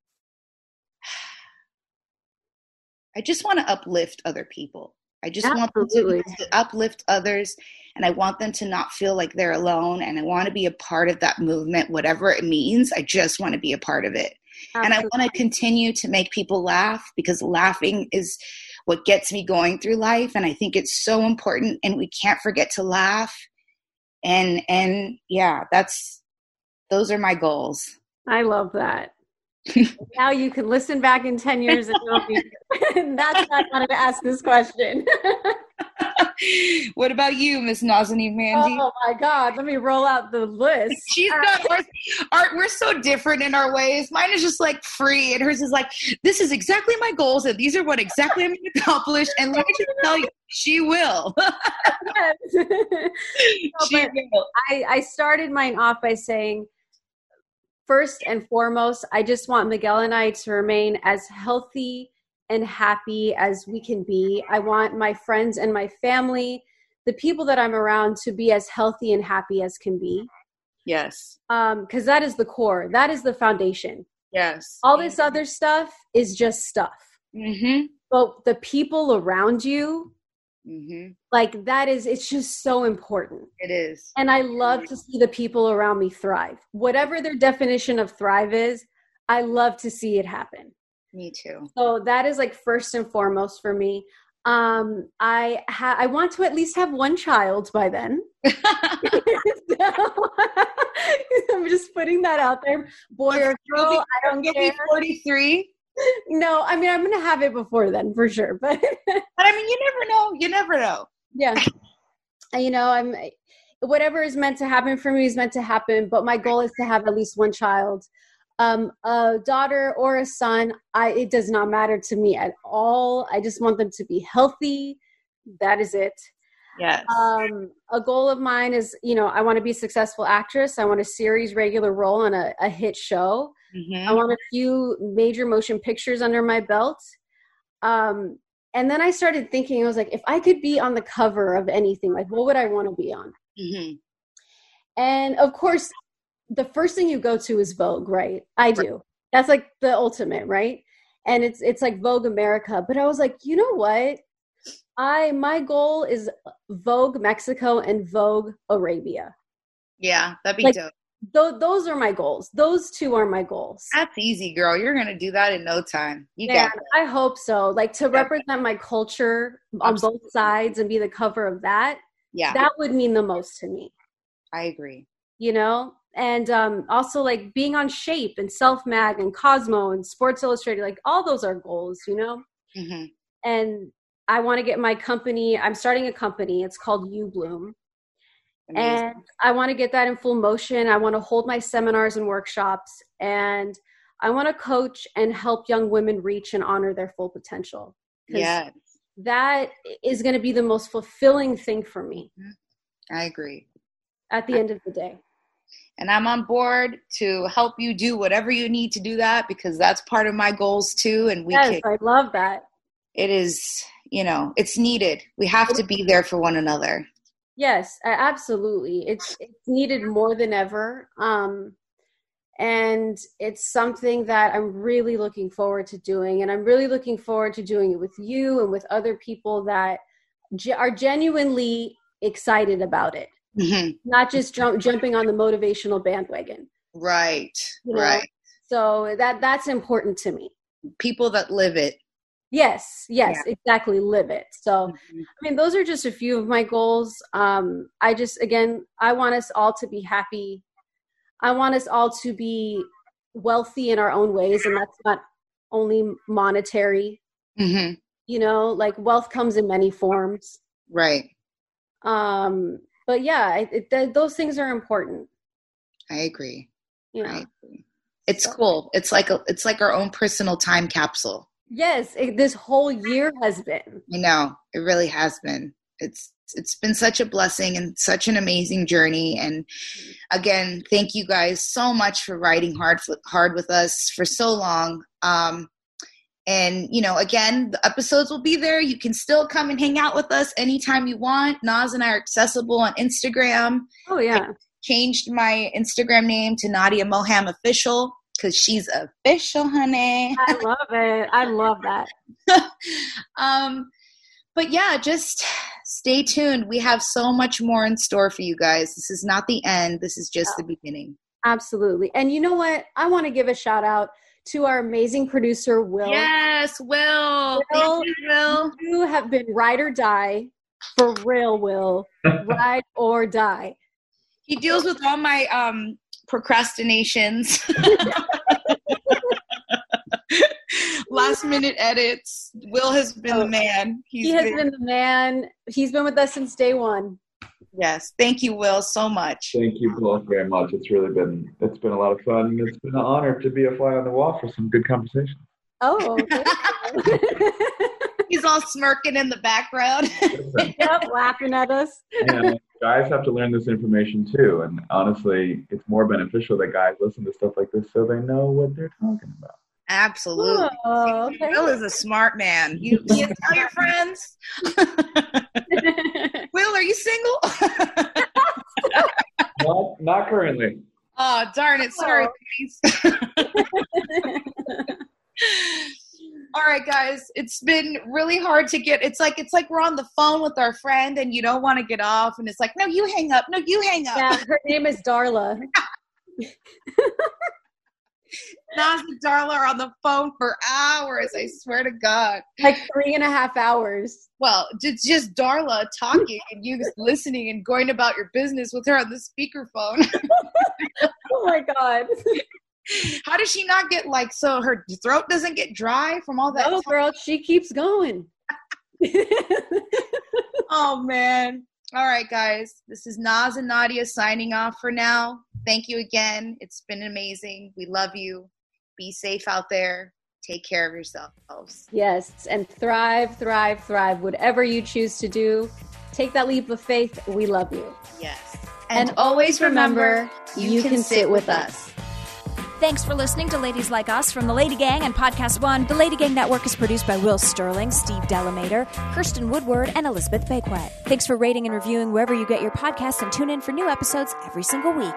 I just want to uplift other people. I just Absolutely. want to, uplift others and I want them to not feel like they're alone. And I want to be a part of that movement, whatever it means. I just want to be a part of it. Absolutely. And I want to continue to make people laugh because laughing is what gets me going through life. And I think it's so important. And we can't forget to laugh and and yeah that's those are my goals I love that. now you can listen back in 10 years and be, that's why I wanted to ask this question. what about you miss nazanin Mandi? Oh my God. Let me roll out the list. she's got ours, our, we're so different in our ways. Mine is just like free and hers is like this is exactly my goals and these are what exactly i'm going to accomplish and let me just tell you she will. No, she will. I, I started mine off by saying, first and foremost, I just want Miguel and I to remain as healthy and happy as we can be. I want my friends and my family, the people that I'm around, to be as healthy and happy as can be. yes Because that is the core, that is the foundation. yes All this other stuff is just stuff. mm-hmm But the people around you, mm-hmm like that is, it's just so important. it is And I love to see the people around me thrive. Whatever their definition of thrive is, I love to see it happen. Me too So that is like first and foremost for me. Um, I ha- I want to at least have one child by then. So, I'm just putting that out there, boy or girl. I don't care. be 43 No, I mean I'm gonna have it before then for sure. But but i mean you never know you never know yeah you know i'm whatever is meant to happen for me is meant to happen but my goal is to have at least one child um a daughter or a son i it does not matter to me at all i just want them to be healthy that is it yes um a goal of mine is you know i want to be a successful actress i want a series regular role on a, a hit show Mhm. I want a few major motion pictures under my belt. Um, and then I started thinking, I was like, if I could be on the cover of anything, like what would I want to be on? Mhm. And of course, the first thing you go to is Vogue, right? I do. That's like the ultimate, right? And it's it's like Vogue America. But I was like, you know what? I my goal is Vogue Mexico and Vogue Arabia. Yeah, that'd be Like- dope. Th- those are my goals. Those two are my goals. That's easy, girl. You're gonna do that in no time. You Yeah, got it. I hope so. Like to represent my culture on Absolutely. both sides and be the cover of that. Yeah, That would mean the most to me. I agree. you know and um also like being on shape and self mag and cosmo and sports illustrated like all those are goals you know? Hmm and i want to get my company i'm starting a company it's called you bloom and i want to get that in full motion i want to hold my seminars and workshops and i want to coach and help young women reach and honor their full potential. Yeah, that is going to be the most fulfilling thing for me. I agree. at the end of the day And I'm on board to help you do whatever you need to do that because that's part of my goals too. And we yes can, i love that it is, you know, it's needed. We have to be there for one another. Yes, absolutely. It's it's needed more than ever. Um and it's something that I'm really looking forward to doing and I'm really looking forward to doing it with you and with other people that ge- are genuinely excited about it. Hmm Not just jump, jumping on the motivational bandwagon. Right, You know? right. So that that's important to me. People that live it. Yes, yes, exactly. Live it. So Mhm. I mean, those are just a few of my goals. Um, I just, again, I want us all to be happy. I want us all to be wealthy in our own ways, and that's not only monetary. Mhm. You know, like wealth comes in many forms. Right. Um, but yeah, it, it, th- those things are important. I agree. You know? I agree. It's So- cool. It's like a, it's like our own personal time capsule. Yes, it, this whole year has been. I know it really has been. It's it's been such a blessing and such an amazing journey. And again, thank you guys so much for riding hard hard with us for so long. Um, and you know, again, the episodes will be there. You can still come and hang out with us anytime you want. Naz and I are accessible on Instagram. Oh yeah, Changed my Instagram name to Nadia Moham Official because she's official, honey. I love it. I love that. um, but yeah, just stay tuned. We have so much more in store for you guys. This is not the end. This is just the beginning. Absolutely. And you know what? I want to give a shout out to our amazing producer, Will. Yes, Will. Will. Thank you, Will. You have been ride or die for real, Will. ride or die. He deals with all my um procrastinations. Last minute edits. Will has been the man. He's he has been, been the man. He's been with us since day one. Yes. Thank you, Will, so much. Thank you both very much. It's really been it's been a lot of fun. and It's been an honor to be a fly on the wall for some good conversation. Oh, thank you. He's all smirking in the background. yep, laughing at us. and guys have to learn this information too. And honestly, it's more beneficial that guys listen to stuff like this so they know what they're talking about. Absolutely. Oh, okay. Will is a smart man. You, you tell your friends. Will, are you single? Not, not currently. oh, darn it. Sorry, guys. All right, guys. It's been really hard to get. It's like it's like we're on the phone with our friend, and you don't want to get off, and it's like, no, you hang up. No, you hang up. yeah, her name is Darla. Nas and Darla are on the phone for hours. I swear to God. Like three and a half hours. Well, it's just Darla talking and you just listening and going about your business with her on the speakerphone. Oh my god. How does she not get like so her throat doesn't get dry from all that? Oh, talk- girl, she keeps going. Oh man. All right, guys. This is Nas and Nadia signing off for now. Thank you again. It's been amazing. We love you. Be safe out there. Take care of yourselves. yes, and thrive, thrive, thrive. Whatever you choose to do, take that leap of faith. We love you. Yes. And, always remember, you, can, sit with us. Thanks for listening to Ladies Like Us from the LadyGang and PodcastOne. The LadyGang Network is produced by Will Sterling, Steve Delamater, Kirsten Woodward, and Elizabeth Bakewet. Thanks for rating and reviewing wherever you get your podcasts and tune in for new episodes every single week.